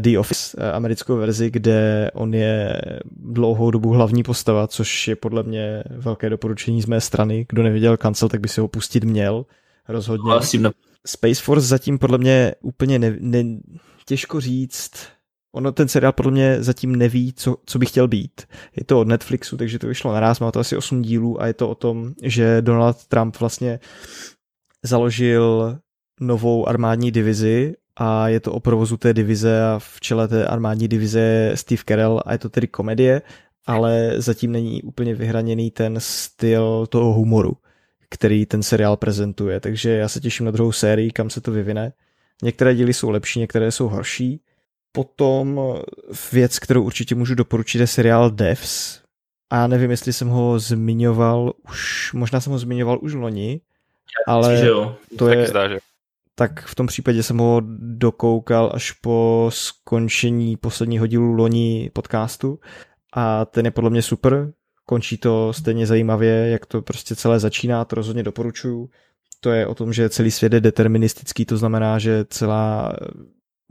The Office, eh, americkou verzi, kde on je dlouhou dobu hlavní postava, což je podle mě velké doporučení z mé strany. Kdo neviděl Cancel, tak by si ho pustit měl. Rozhodně. Space Force zatím podle mě úplně ne, ne, těžko říct. Ono ten seriál podle mě zatím neví, co, co by chtěl být. Je to od Netflixu, takže to vyšlo naraz, má to asi 8 dílů a je to o tom, že Donald Trump vlastně založil novou armádní divizi a je to o provozu té divize a v čele té armádní divize je Steve Carell a je to tedy komedie, ale zatím není úplně vyhraněný ten styl toho humoru, který ten seriál prezentuje, takže já se těším na druhou sérii, kam se to vyvine. Některé díly jsou lepší, některé jsou horší. Potom věc, kterou určitě můžu doporučit, je seriál Devs. A já nevím, jestli jsem ho zmiňoval už, možná jsem ho zmiňoval už loni, ale to je, zdá, že tak v tom případě jsem ho dokoukal až po skončení posledního dílu loni podcastu. A ten je podle mě super, končí to stejně zajímavě, jak to prostě celé začíná, to rozhodně doporučuju. To je o tom, že celý svět je deterministický, to znamená, že celá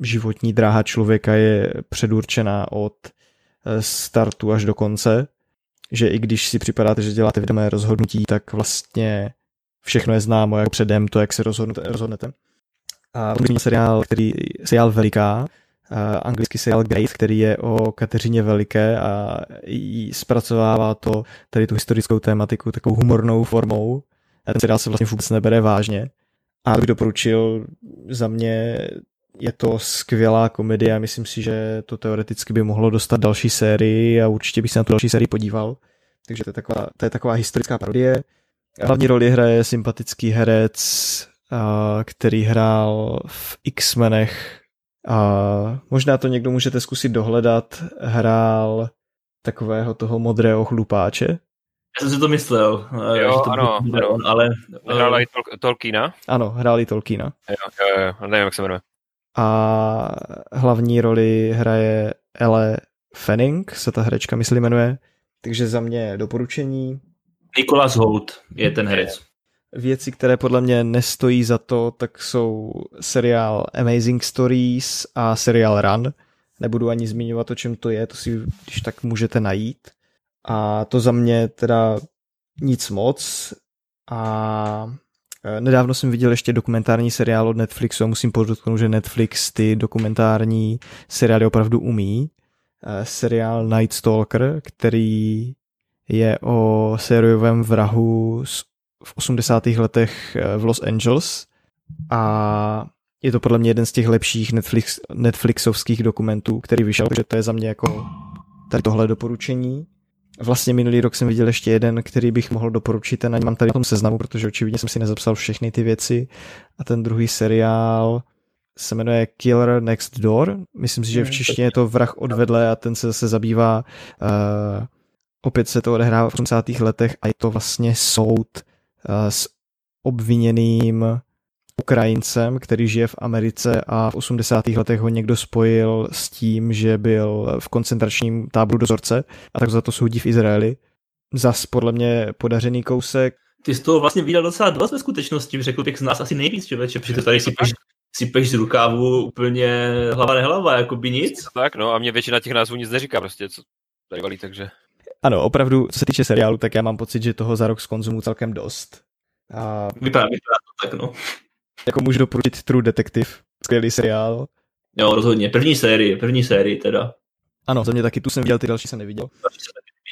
životní dráha člověka je předurčená od eh, startu až do konce, že i když si připadáte, že děláte vědomé rozhodnutí, tak vlastně všechno je známo jak předem to, jak se rozhodnete a seriál, který, seriál Veliká, anglický seriál Great, který je o Kateřině Veliké a zpracovává to tady tu historickou tématiku takovou humornou formou. A ten seriál se vlastně vůbec nebere vážně. A bych doporučil za mě je to skvělá komedie a myslím si, že to teoreticky by mohlo dostat další sérii a určitě bych se na tu další sérii podíval. Takže to je taková, to je taková historická parodie. Hlavní roli hraje sympatický herec který hrál v X-menech a možná to někdo můžete zkusit dohledat, hrál takového toho modrého chlupáče. Já jsem si to myslel. Jo, že to ano, ano. ale... Hrál i Tol- Tolkiena? Ano, hrál i Tolkiena. Jo, jo, jo, nevím, jak se jmenuje. A hlavní roli hraje Elle Fanning, se ta herečka myslím jmenuje, takže za mě doporučení. Nicholas Holt je ten herec věci, které podle mě nestojí za to, tak jsou seriál Amazing Stories a seriál Run. Nebudu ani zmiňovat, o čem to je, to si když tak můžete najít. A to za mě teda nic moc. A e, nedávno jsem viděl ještě dokumentární seriál od Netflixu a musím podotknout, že Netflix ty dokumentární seriály opravdu umí. E, seriál Night Stalker, který je o sériovém vrahu z v 80. letech eh, v Los Angeles a je to podle mě jeden z těch lepších Netflix, Netflixovských dokumentů, který vyšel, takže to je za mě jako tady tohle doporučení. Vlastně minulý rok jsem viděl ještě jeden, který bych mohl doporučit a mám tady na tom seznamu, protože očividně jsem si nezapsal všechny ty věci. A ten druhý seriál se jmenuje Killer Next Door. Myslím si, že v hmm, češtině je to Vrah odvedle a ten se zase zabývá uh, opět se to odehrává v 80. letech a je to vlastně soud s obviněným Ukrajincem, který žije v Americe a v 80. letech ho někdo spojil s tím, že byl v koncentračním táboru dozorce a tak za to soudí v Izraeli. Zas podle mě podařený kousek. Ty jsi toho vlastně viděl docela dost ve skutečnosti, řekl bych z nás asi nejvíc, člověče, protože to tady si peš, si peš z rukávu úplně hlava nehlava, jako by nic. Tak no a mě většina těch názvů nic neříká prostě, co tady valí, takže... Ano, opravdu, co se týče seriálu, tak já mám pocit, že toho za rok skonzumuju celkem dost. A... Vypadá, vypadá to tak, no. Jako můžu doporučit True Detective, skvělý seriál. Jo, rozhodně. První série, první série teda. Ano, za mě taky, tu jsem viděl, ty další jsem neviděl.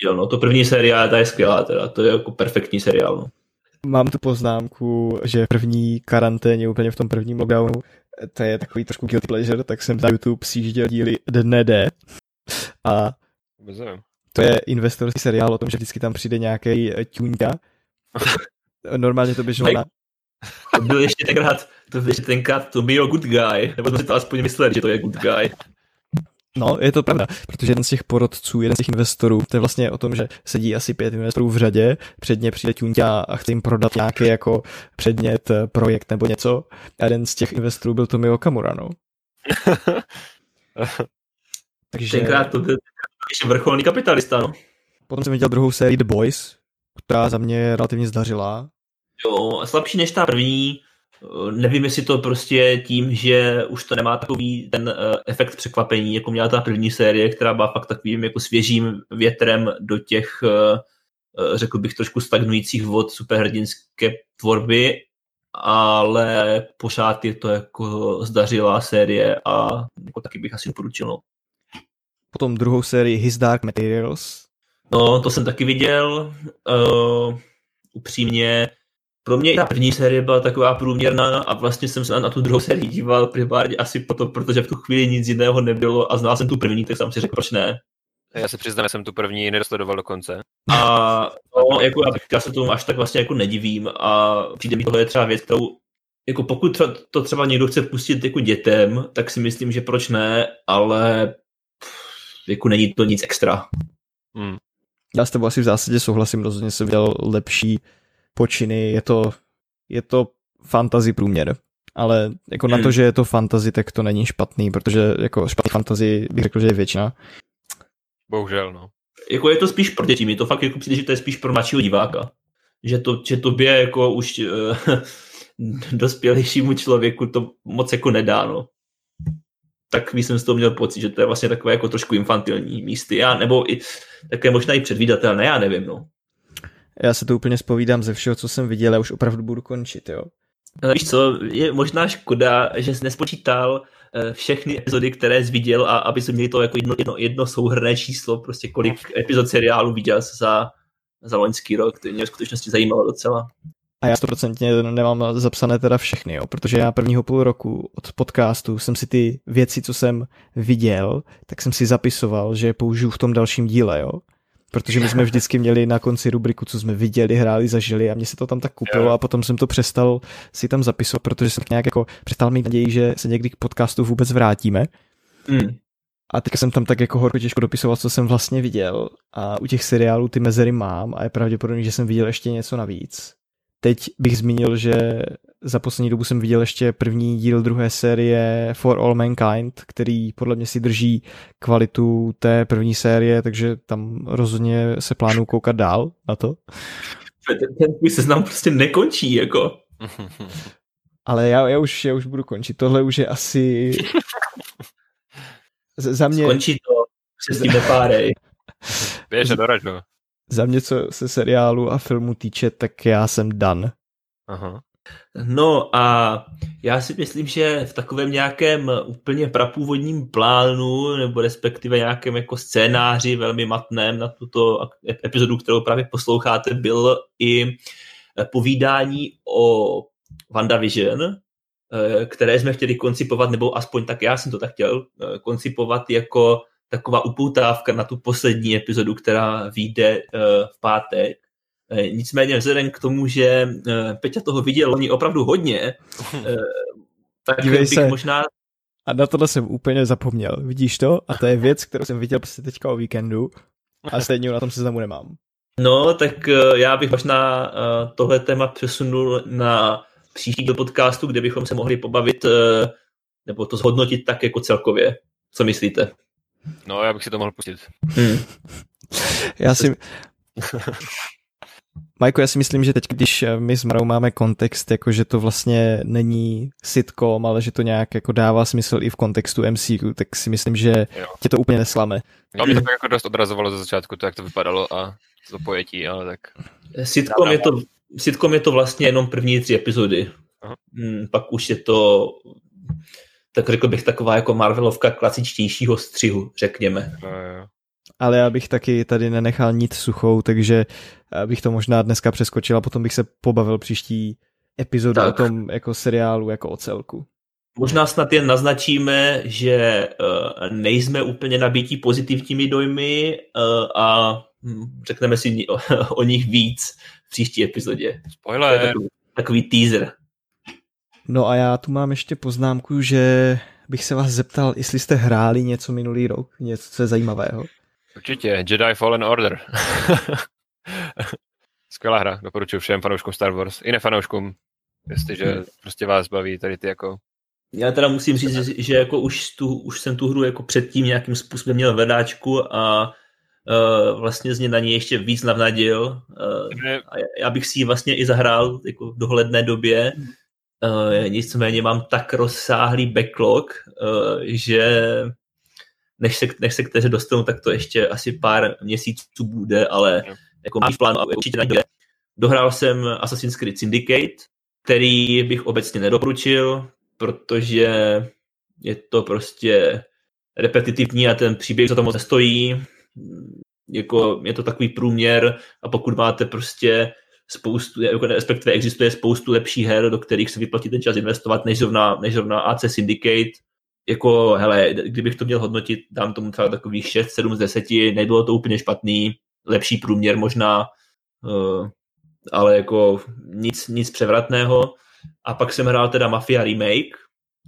Viděl, no, to první série, ta je skvělá teda, to je jako perfektní seriál, no. Mám tu poznámku, že první karanténě, úplně v tom prvním lockdownu, to je takový trošku guilty pleasure, tak jsem na YouTube sjížděl díly Dne D. A to je investorský seriál o tom, že vždycky tam přijde nějaký tuňka Normálně to běželo na... To byl ještě tenkrát, to byl ještě tenkrát, to byl good guy, nebo jsme si to aspoň mysleli, že to je good guy. No, je to pravda, protože jeden z těch porodců, jeden z těch investorů, to je vlastně o tom, že sedí asi pět investorů v řadě, předně přijde Tunťa a chce jim prodat nějaký jako předmět, projekt nebo něco. A jeden z těch investorů byl Tomio Okamura, no. Takže... Tenkrát to byl vrcholný kapitalista, no. Potom jsem viděl druhou sérii The Boys, která za mě relativně zdařila. Jo, slabší než ta první, nevím, jestli to prostě tím, že už to nemá takový ten uh, efekt překvapení, jako měla ta první série, která byla fakt takovým jako svěžím větrem do těch, uh, řekl bych, trošku stagnujících vod superhrdinské tvorby, ale pořád je to jako zdařilá série a jako taky bych asi doporučil. Potom druhou sérii His Dark Materials. No, to jsem taky viděl. Uh, upřímně, pro mě ta první série byla taková průměrná a vlastně jsem se na tu druhou sérii díval primárně asi proto, protože v tu chvíli nic jiného nebylo a znal jsem tu první, tak jsem si řekl, proč ne. Já se přiznám, že jsem tu první nedosledoval do konce. A no, jako já, já se tomu až tak vlastně jako nedivím a přijde mi tohle je třeba věc, kterou jako pokud to třeba někdo chce pustit jako dětem, tak si myslím, že proč ne, ale jako není to nic extra. Hmm. Já s tebou asi v zásadě souhlasím, rozhodně jsem viděl lepší počiny, je to, je to fantasy průměr. Ale jako hmm. na to, že je to fantasy, tak to není špatný, protože jako špatný fantasy bych řekl, že je většina. Bohužel, no. Jako je to spíš pro děti, mi to fakt jako přijde, že to je spíš pro mladšího diváka. Že to, že tobě jako už uh, dospělejšímu člověku to moc jako nedá, no. Tak jsem z toho měl pocit, že to je vlastně takové jako trošku infantilní místy, já, nebo i také možná i předvídatelné, já nevím, no. Já se to úplně spovídám ze všeho, co jsem viděl, já už opravdu budu končit, jo. Ale víš co, je možná škoda, že jsi nespočítal eh, všechny epizody, které jsi viděl a aby jsme měli to jako jedno, jedno, jedno souhrné číslo, prostě kolik epizod seriálu viděl za, za loňský rok, to mě v skutečnosti zajímalo docela. A já stoprocentně nemám zapsané teda všechny, jo, protože já prvního půl roku od podcastu jsem si ty věci, co jsem viděl, tak jsem si zapisoval, že je použiju v tom dalším díle, jo. Protože my jsme vždycky měli na konci rubriku, co jsme viděli, hráli, zažili a mě se to tam tak kupilo a potom jsem to přestal si tam zapisovat, protože jsem nějak jako přestal mít naději, že se někdy k podcastu vůbec vrátíme. Mm. A teď jsem tam tak jako horko těžko dopisoval, co jsem vlastně viděl a u těch seriálů ty mezery mám a je pravděpodobné, že jsem viděl ještě něco navíc. Teď bych zmínil, že za poslední dobu jsem viděl ještě první díl druhé série For All Mankind, který podle mě si drží kvalitu té první série, takže tam rozhodně se plánuju koukat dál na to. Ten, ten tvůj seznam prostě nekončí, jako. Ale já, já, už, já už budu končit. Tohle už je asi... Z, za mě... Skončí to, se s tím nepárej. Běž do ražu. Za mě, co se seriálu a filmu týče, tak já jsem dan. Aha. No a já si myslím, že v takovém nějakém úplně prapůvodním plánu, nebo respektive nějakém jako scénáři velmi matném na tuto epizodu, kterou právě posloucháte, byl i povídání o WandaVision, eh, které jsme chtěli koncipovat, nebo aspoň tak já jsem to tak chtěl, eh, koncipovat jako taková upoutávka na tu poslední epizodu, která vyjde eh, v pátek. Eh, nicméně vzhledem k tomu, že eh, Peťa toho viděl loni opravdu hodně, tak Dívej bych se. možná... A na tohle jsem úplně zapomněl. Vidíš to? A to je věc, kterou jsem viděl prostě teďka o víkendu a stejně na tom seznamu nemám. No, tak já bych možná tohle téma přesunul na příští do podcastu, kde bychom se mohli pobavit nebo to zhodnotit tak jako celkově. Co myslíte? No, já bych si to mohl pustit. Hmm. já si... Majko, já si myslím, že teď, když my s Marou máme kontext, jako že to vlastně není sitcom, ale že to nějak jako dává smysl i v kontextu MCU, tak si myslím, že jo. tě to úplně neslame. No, mě to tak jako dost odrazovalo ze začátku, to jak to vypadalo a to pojetí, ale tak... Sitcom je, to, sitcom je to vlastně jenom první tři epizody. Aha. Hmm, pak už je to tak řekl bych taková jako Marvelovka klasičtějšího střihu, řekněme. No. Ale já bych taky tady nenechal nic suchou, takže bych to možná dneska přeskočil a potom bych se pobavil příští epizodu tak. o tom jako seriálu, jako o celku. Možná snad jen naznačíme, že uh, nejsme úplně nabití pozitivními dojmy uh, a hm, řekneme si o, o nich víc v příští epizodě. Spoiler. Takový, takový teaser. No a já tu mám ještě poznámku, že bych se vás zeptal, jestli jste hráli něco minulý rok, něco co je zajímavého. Určitě, Jedi Fallen Order. Skvělá hra, doporučuji všem fanouškům Star Wars, i nefanouškům, jestliže hmm. prostě vás baví tady ty jako já teda musím říct, že, že jako už, tu, už jsem tu hru jako předtím nějakým způsobem měl vedáčku a uh, vlastně z ní na ní ještě víc navnadil. Uh, a já bych si ji vlastně i zahrál jako v dohledné době. Uh, nicméně mám tak rozsáhlý backlog, uh, že než se, než se k téře dostanu, tak to ještě asi pár měsíců bude, ale jako mám a určitě najde. Dohrál jsem Assassin's Creed Syndicate, který bych obecně nedoporučil, protože je to prostě repetitivní a ten příběh za to moc nestojí. Jako je to takový průměr a pokud máte prostě spoustu, jako respektive existuje spoustu lepších her, do kterých se vyplatí ten čas investovat, než zrovna, než zrovna AC Syndicate. Jako, hele, kdybych to měl hodnotit, dám tomu třeba takových 6, 7 z 10, nebylo to úplně špatný, lepší průměr možná, uh, ale jako nic, nic převratného. A pak jsem hrál teda Mafia Remake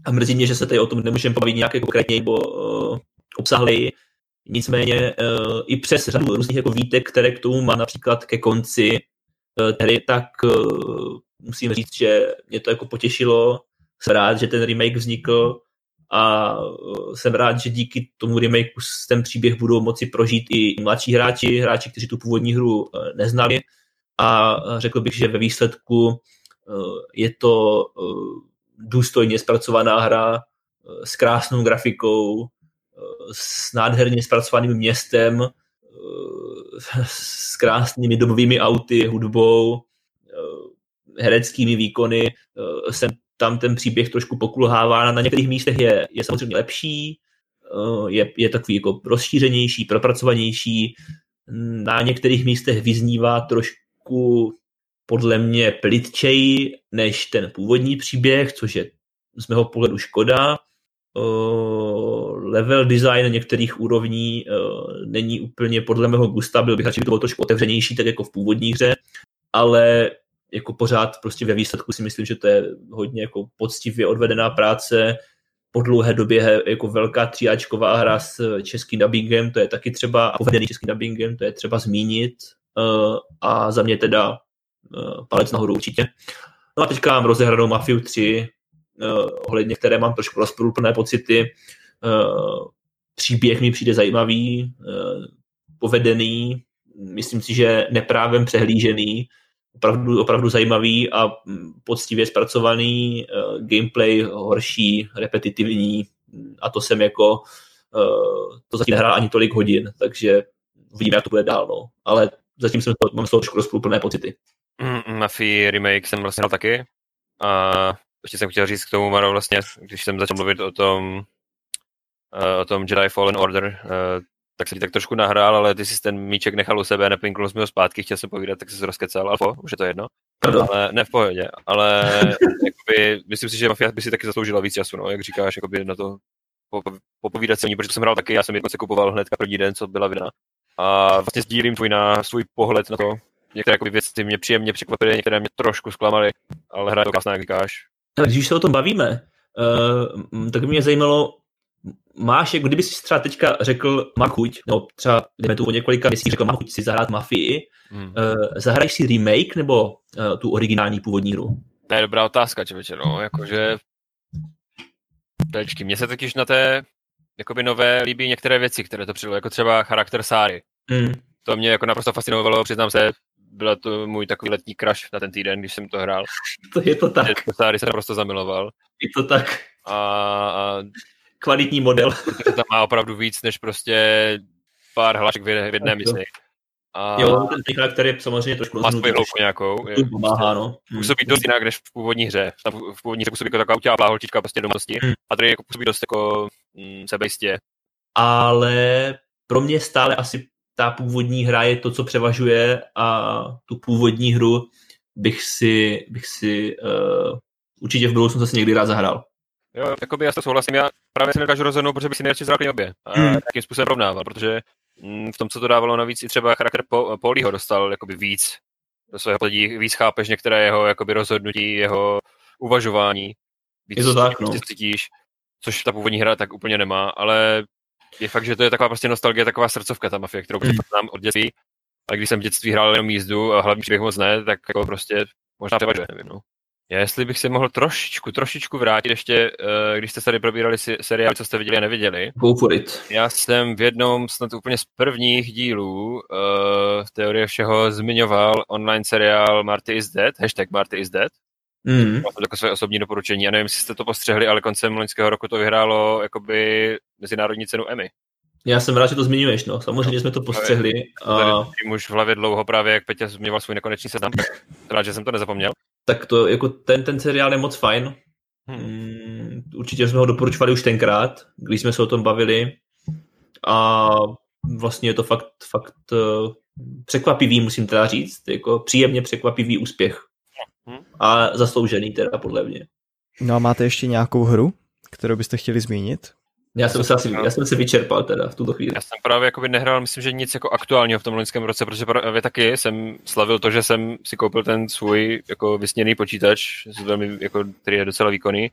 a mrzí mě, že se tady o tom nemůžeme bavit nějaké konkrétně nebo uh, obsahli. Nicméně uh, i přes řadu různých jako výtek, které k tomu má například ke konci tedy, tak uh, musím říct, že mě to jako potěšilo. Jsem rád, že ten remake vznikl a jsem rád, že díky tomu remakeu ten příběh budou moci prožít i mladší hráči, hráči, kteří tu původní hru neznali a řekl bych, že ve výsledku Eh, je to eh, důstojně zpracovaná hra eh, s krásnou grafikou, s nádherně zpracovaným městem, s krásnými dobovými auty, hudbou, hereckými výkony. Sem tam ten příběh trošku pokulhává, na některých místech je, je samozřejmě lepší, je, je takový jako rozšířenější, propracovanější, na některých místech vyznívá trošku podle mě plitčeji než ten původní příběh, což je z mého pohledu škoda. Level design některých úrovní není úplně podle mého gusta, byl bych radši, by to bylo trošku otevřenější, tak jako v původní hře, ale jako pořád prostě ve výsledku si myslím, že to je hodně jako poctivě odvedená práce, po dlouhé době jako velká tříáčková hra s českým dubbingem, to je taky třeba, a povedený českým dubbingem, to je třeba zmínit. A za mě teda Eh, palec nahoru určitě. No a teďka mám rozehranou Mafiu 3, uh, ohledně které mám trošku rozprůplné pocity. Uh, příběh mi přijde zajímavý, uh, povedený, myslím si, že neprávem přehlížený, opravdu, opravdu zajímavý a mm, poctivě zpracovaný, uh, gameplay horší, repetitivní a to jsem jako to zatím nehrál ani tolik hodin, takže uvidíme, jak to bude dál, no. ale zatím jsem to, mám z toho trošku rozprůplné pocity. Mm, Mafii remake jsem vlastně hrál taky. A ještě jsem chtěl říct k tomu, Maro, vlastně, když jsem začal mluvit o tom, o tom Jedi Fallen Order, uh, tak se ti tak trošku nahrál, ale ty jsi ten míček nechal u sebe, nepinknul jsi mi ho zpátky, chtěl jsem povídat, tak jsi se rozkecal, Alfo, už je to jedno. Ale, ne v pohodě, ale jakoby, myslím si, že Mafia by si taky zasloužila víc času, no, jak říkáš, jakoby na to popovídat se ní, protože jsem hrál taky, já jsem jedno se kupoval hned první den, co byla vina. A vlastně sdílím tvůj, na, svůj pohled na to, některé jako věci mě příjemně překvapily, některé mě trošku zklamaly, ale hra je to krásná, jak říkáš. Ale když se o tom bavíme, uh, tak mě zajímalo, máš, jako kdyby si třeba teďka řekl, má chuť, no třeba, jdeme tu o několika měsících, řekl, má chuť si zahrát Mafii, hmm. uh, zahraješ si remake nebo uh, tu originální původní hru? To je dobrá otázka, člověče, no, jakože Tečky, mně se totiž na té jakoby nové líbí některé věci, které to přidalo, jako třeba charakter Sáry. Hmm. To mě jako naprosto fascinovalo, přiznám se, byla to můj takový letní crush na ten týden, když jsem to hrál. To je to tak. Sáry se naprosto zamiloval. Je to tak. A, a kvalitní model. Protože tam má opravdu víc než prostě pár hlašek v jedné misi. A... Jo, ten charakter je samozřejmě trošku Má svoji hlouku nějakou. Je, pomáhá, no. Působí dost jinak než v původní hře. Tam v původní hře působí jako taková utělá holčička prostě domosti. Hmm. A tady jako působí dost jako mm, sebejistě. Ale pro mě stále asi ta původní hra je to, co převažuje a tu původní hru bych si, bych si uh, určitě v budoucnu zase někdy rád zahrál. Jo, jakoby já to souhlasím, já právě si nedokážu rozhodnout, protože bych si nejradši zahrál obě. A hmm. jakým způsobem rovnával, protože mm, v tom, co to dávalo navíc, i třeba charakter Polího dostal jakoby víc do svého podí, víc chápeš některé jeho jakoby rozhodnutí, jeho uvažování. Víc je to tak, no. cítíš. což ta původní hra tak úplně nemá, ale je fakt, že to je taková prostě nostalgie, taková srdcovka ta mafie, kterou mm. znám od dětství. A když jsem v dětství hrál jenom jízdu a hlavní příběh moc ne, tak jako prostě možná převažuje, nevím, no. Já jestli bych se mohl trošičku, trošičku vrátit ještě, eh, když jste tady probírali seriál, co jste viděli a neviděli. Go for it. Já jsem v jednom snad úplně z prvních dílů v teorie všeho zmiňoval online seriál Marty is Dead, hashtag Marty is Dead. Mm. Má to jako své osobní doporučení. Já nevím, jestli jste to postřehli, ale koncem loňského roku to vyhrálo jakoby mezinárodní cenu Emmy. Já jsem rád, že to zmiňuješ, no. Samozřejmě jsme to postřehli. A... Tady už v hlavě dlouho právě, jak Petě zmiňoval svůj nekonečný seznam, tak rád, že jsem to nezapomněl tak to jako ten, ten seriál je moc fajn. Hmm. Mm, určitě jsme ho doporučovali už tenkrát, když jsme se o tom bavili. A vlastně je to fakt, fakt uh, překvapivý, musím teda říct, jako příjemně překvapivý úspěch. Hmm. A zasloužený teda podle mě. No a máte ještě nějakou hru, kterou byste chtěli zmínit? Já jsem, se asi, já jsem se vyčerpal teda v tuto chvíli. Já jsem právě jakoby nehrál, myslím, že nic jako aktuálního v tom loňském roce, protože právě taky jsem slavil to, že jsem si koupil ten svůj jako vysněný počítač, velmi, jako, který je docela výkonný.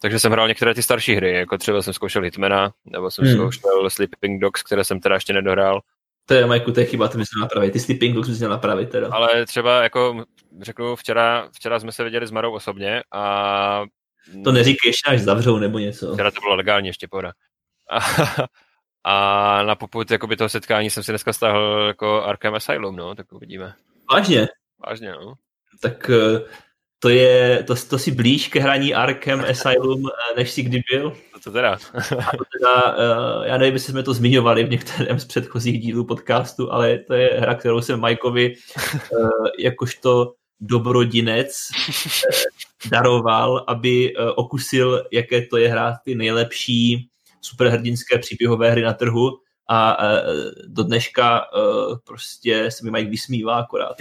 Takže jsem hrál některé ty starší hry, jako třeba jsem zkoušel Hitmana, nebo jsem hmm. zkoušel Sleeping Dogs, které jsem teda ještě nedohrál. To je, Majku, to je chyba, to bys měl napravit. Ty Sleeping Dogs bys měl napravit teda. Ale třeba, jako řeknu, včera, včera jsme se viděli s Marou osobně a to neříkej ještě, až zavřou nebo něco. Včera to bylo legálně ještě pohoda. A, a na poput jakoby toho setkání jsem si dneska stáhl jako Arkham Asylum, no, tak uvidíme. Vážně? Vážně, no. Tak eh, to je, to, to si blíž ke hraní Arkham Asylum, eh, než si kdy byl. To, to teda. a to teda, eh, já nevím, jestli jsme to zmiňovali v některém z předchozích dílů podcastu, ale to je hra, kterou jsem Majkovi jakožto dobrodinec daroval, aby okusil, jaké to je hrát ty nejlepší superhrdinské příběhové hry na trhu a do dneška prostě se mi mají vysmívá akorát.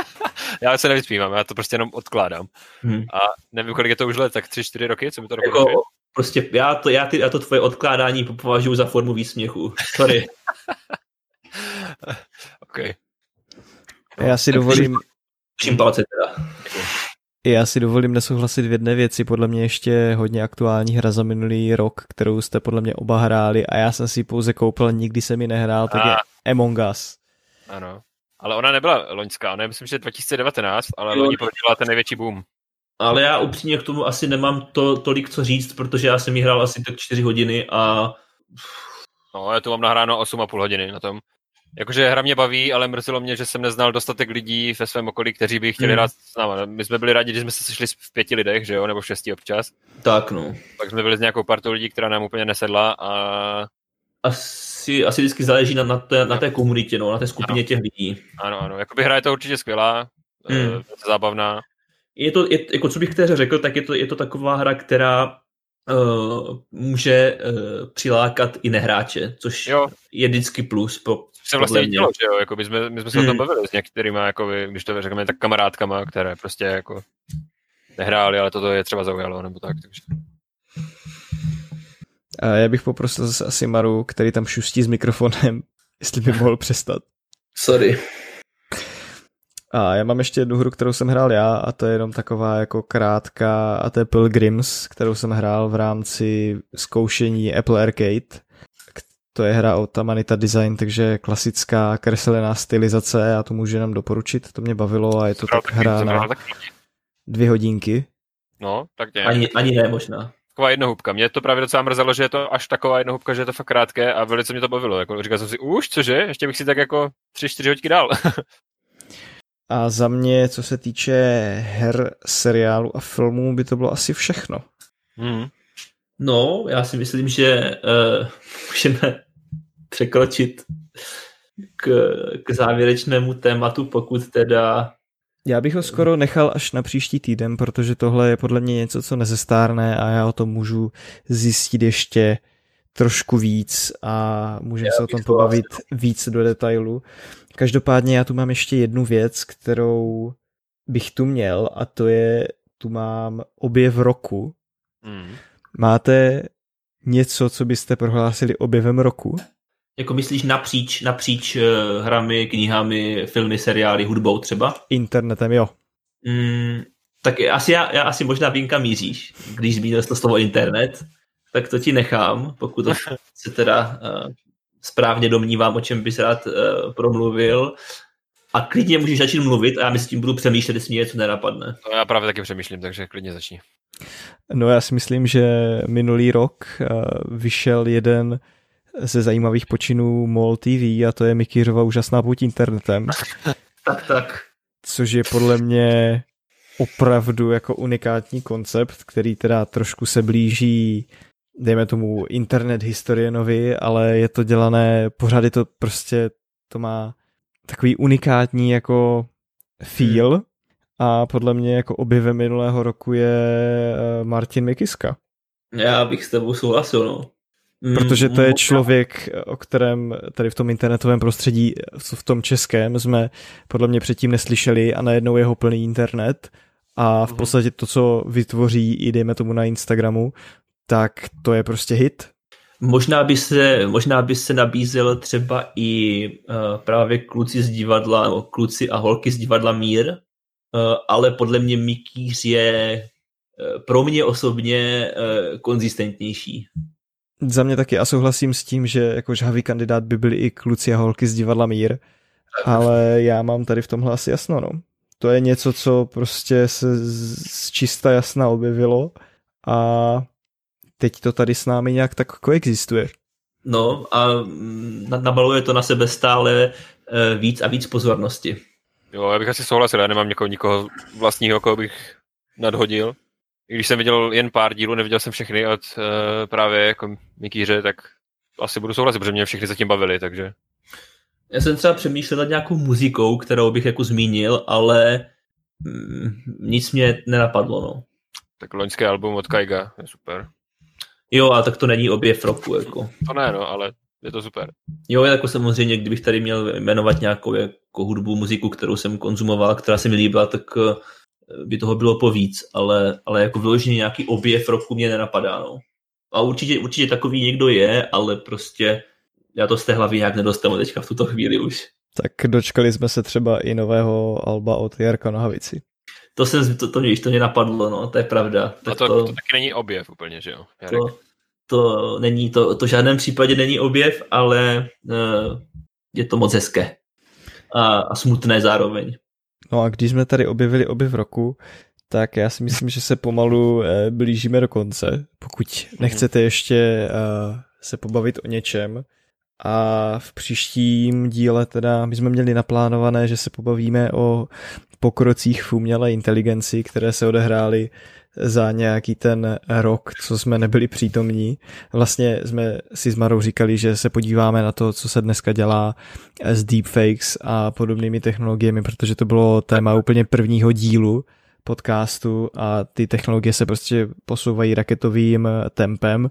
já se nevysmívám, já to prostě jenom odkládám. Hmm. A nevím, kolik je to už let, tak tři, čtyři roky, co mi to jako, Prostě já to, já, ty, já to tvoje odkládání považuji za formu výsměchu. Sorry. OK. Já si dovolím... Vším palce teda. Já si dovolím nesouhlasit v jedné věci, podle mě ještě hodně aktuální hra za minulý rok, kterou jste podle mě oba hráli a já jsem si ji pouze koupil, nikdy jsem ji nehrál, tak je Among Us. Ano, ale ona nebyla loňská, ona je myslím, že 2019, ale loni prodělala ten největší boom. Ale já upřímně k tomu asi nemám to, tolik co říct, protože já jsem ji hrál asi tak 4 hodiny a... No, já tu mám nahráno 8,5 hodiny na tom. Jakože hra mě baví, ale mrzelo mě, že jsem neznal dostatek lidí ve svém okolí, kteří by chtěli hmm. hrát s náma. My jsme byli rádi, že jsme se sešli v pěti lidech, že jo, nebo v šesti občas. Tak no. Pak jsme byli s nějakou partou lidí, která nám úplně nesedla a... Asi, asi vždycky záleží na, na, té, na té komunitě, no, na té skupině ano. těch lidí. Ano, ano. Jakoby hra je to určitě skvělá, hmm. je zábavná. Je to, je, jako co bych k té řekl, tak je to, je to taková hra, která uh, může uh, přilákat i nehráče, což jo. je vždycky plus. Po, se vlastně vidělo, že jo, jako my jsme, my jsme se hmm. o tom hmm. bavili s některými, jako by, když to řekneme, tak kamarádkama, které prostě jako nehráli, ale toto je třeba zaujalo, nebo tak, takže... A já bych poprosil zase asi Maru, který tam šustí s mikrofonem, jestli by mohl přestat. Sorry. A já mám ještě jednu hru, kterou jsem hrál já a to je jenom taková jako krátká a to je Pilgrims, kterou jsem hrál v rámci zkoušení Apple Arcade. To je hra od Tamanita Design, takže klasická kreslená stylizace, já to můžu jenom doporučit, to mě bavilo a je to tak hra na dvě hodinky. No, tak nějak. Ani, ani ne možná. Taková jednohubka. Mě to právě docela mrzelo, že je to až taková jednohubka, že je to fakt krátké a velice mě to bavilo. Jako, říkal jsem si, už, cože? Ještě bych si tak jako tři, čtyři hodky dal. A za mě, co se týče her, seriálu a filmů, by to bylo asi všechno. Hmm. No, já si myslím, že uh, můžeme překročit k, k závěrečnému tématu, pokud teda... Já bych ho skoro nechal až na příští týden, protože tohle je podle mě něco, co nezestárne a já o tom můžu zjistit ještě trošku víc a můžeme se o tom pobavit vlastně. víc do detailu. Každopádně já tu mám ještě jednu věc, kterou bych tu měl a to je, tu mám objev roku. Mm. Máte něco, co byste prohlásili objevem roku? Jako myslíš napříč, napříč uh, hrami, knihami, filmy, seriály, hudbou třeba? Internetem, jo. Mm, tak asi já, já asi možná vím, kam míříš, když zmínil to slovo internet. tak to ti nechám, pokud to se teda uh, správně domnívám, o čem bys rád uh, promluvil. A klidně můžeš začít mluvit a já mi s tím budu přemýšlet, jestli mě něco nenapadne. No, já právě taky přemýšlím, takže klidně začni. No já si myslím, že minulý rok uh, vyšel jeden ze zajímavých počinů MOL TV a to je Mikýřova úžasná pouť internetem. tak, tak. Což je podle mě opravdu jako unikátní koncept, který teda trošku se blíží dejme tomu internet historienovi, ale je to dělané, pořád je to prostě, to má takový unikátní jako feel hmm. a podle mě jako objevem minulého roku je eh, Martin Mikiska. Já bych s tebou souhlasil, no. Mm, Protože to je člověk, o kterém tady v tom internetovém prostředí, v tom českém, jsme podle mě předtím neslyšeli a najednou jeho plný internet a v mhm. podstatě to, co vytvoří i dejme tomu na Instagramu, tak to je prostě hit. Možná by se, možná by se nabízel třeba i uh, právě kluci z divadla, nebo kluci a holky z divadla Mír, uh, ale podle mě Mikýř je uh, pro mě osobně uh, konzistentnější. Za mě taky a souhlasím s tím, že jako žhavý kandidát by byli i kluci a holky z divadla Mír, ale já mám tady v tomhle asi jasno, no. To je něco, co prostě se z čista jasna objevilo a teď to tady s námi nějak tak koexistuje. No a nabaluje to na sebe stále eh, víc a víc pozornosti. Jo, já bych asi souhlasil, já nemám někoho, nikoho vlastního, koho bych nadhodil. I když jsem viděl jen pár dílů, neviděl jsem všechny od uh, právě jako Mikýře, tak asi budu souhlasit, protože mě všechny zatím bavili, takže... Já jsem třeba přemýšlel nad nějakou muzikou, kterou bych jako zmínil, ale mm, nic mě nenapadlo, no. Tak loňské album od Kaiga je super. Jo, a tak to není objev roku. Jako. To ne, no, ale je to super. Jo, jako samozřejmě, kdybych tady měl jmenovat nějakou jako hudbu, muziku, kterou jsem konzumoval, která se mi líbila, tak eh, by toho bylo povíc, ale, ale jako vyloženě nějaký objev roku mě nenapadá, no. A určitě, určitě takový někdo je, ale prostě já to z té hlavy nějak nedostanu teďka v tuto chvíli už. Tak dočkali jsme se třeba i nového alba od Jarka Nohavici. To jsem, to, to, to, to mě napadlo, no, to je pravda. Tak a to, to, to taky není objev úplně, že jo? To, to, není, to, to v žádném případě není objev, ale uh, je to moc hezké. A, a smutné zároveň. No a když jsme tady objevili objev roku, tak já si myslím, že se pomalu eh, blížíme do konce. Pokud mhm. nechcete ještě eh, se pobavit o něčem, a v příštím díle teda my jsme měli naplánované, že se pobavíme o pokrocích v umělé inteligenci, které se odehrály za nějaký ten rok, co jsme nebyli přítomní. Vlastně jsme si s Marou říkali, že se podíváme na to, co se dneska dělá s deepfakes a podobnými technologiemi, protože to bylo téma úplně prvního dílu podcastu a ty technologie se prostě posouvají raketovým tempem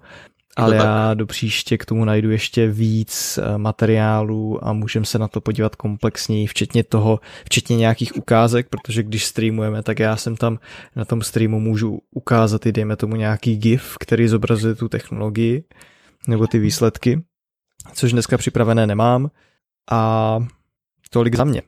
ale já do příště k tomu najdu ještě víc eh, materiálů a můžeme se na to podívat komplexněji, včetně toho, včetně nějakých ukázek, protože když streamujeme, tak já jsem tam na tom streamu můžu ukázat i dejme tomu nějaký GIF, který zobrazuje tu technologii nebo ty výsledky, což dneska připravené nemám a tolik za mě.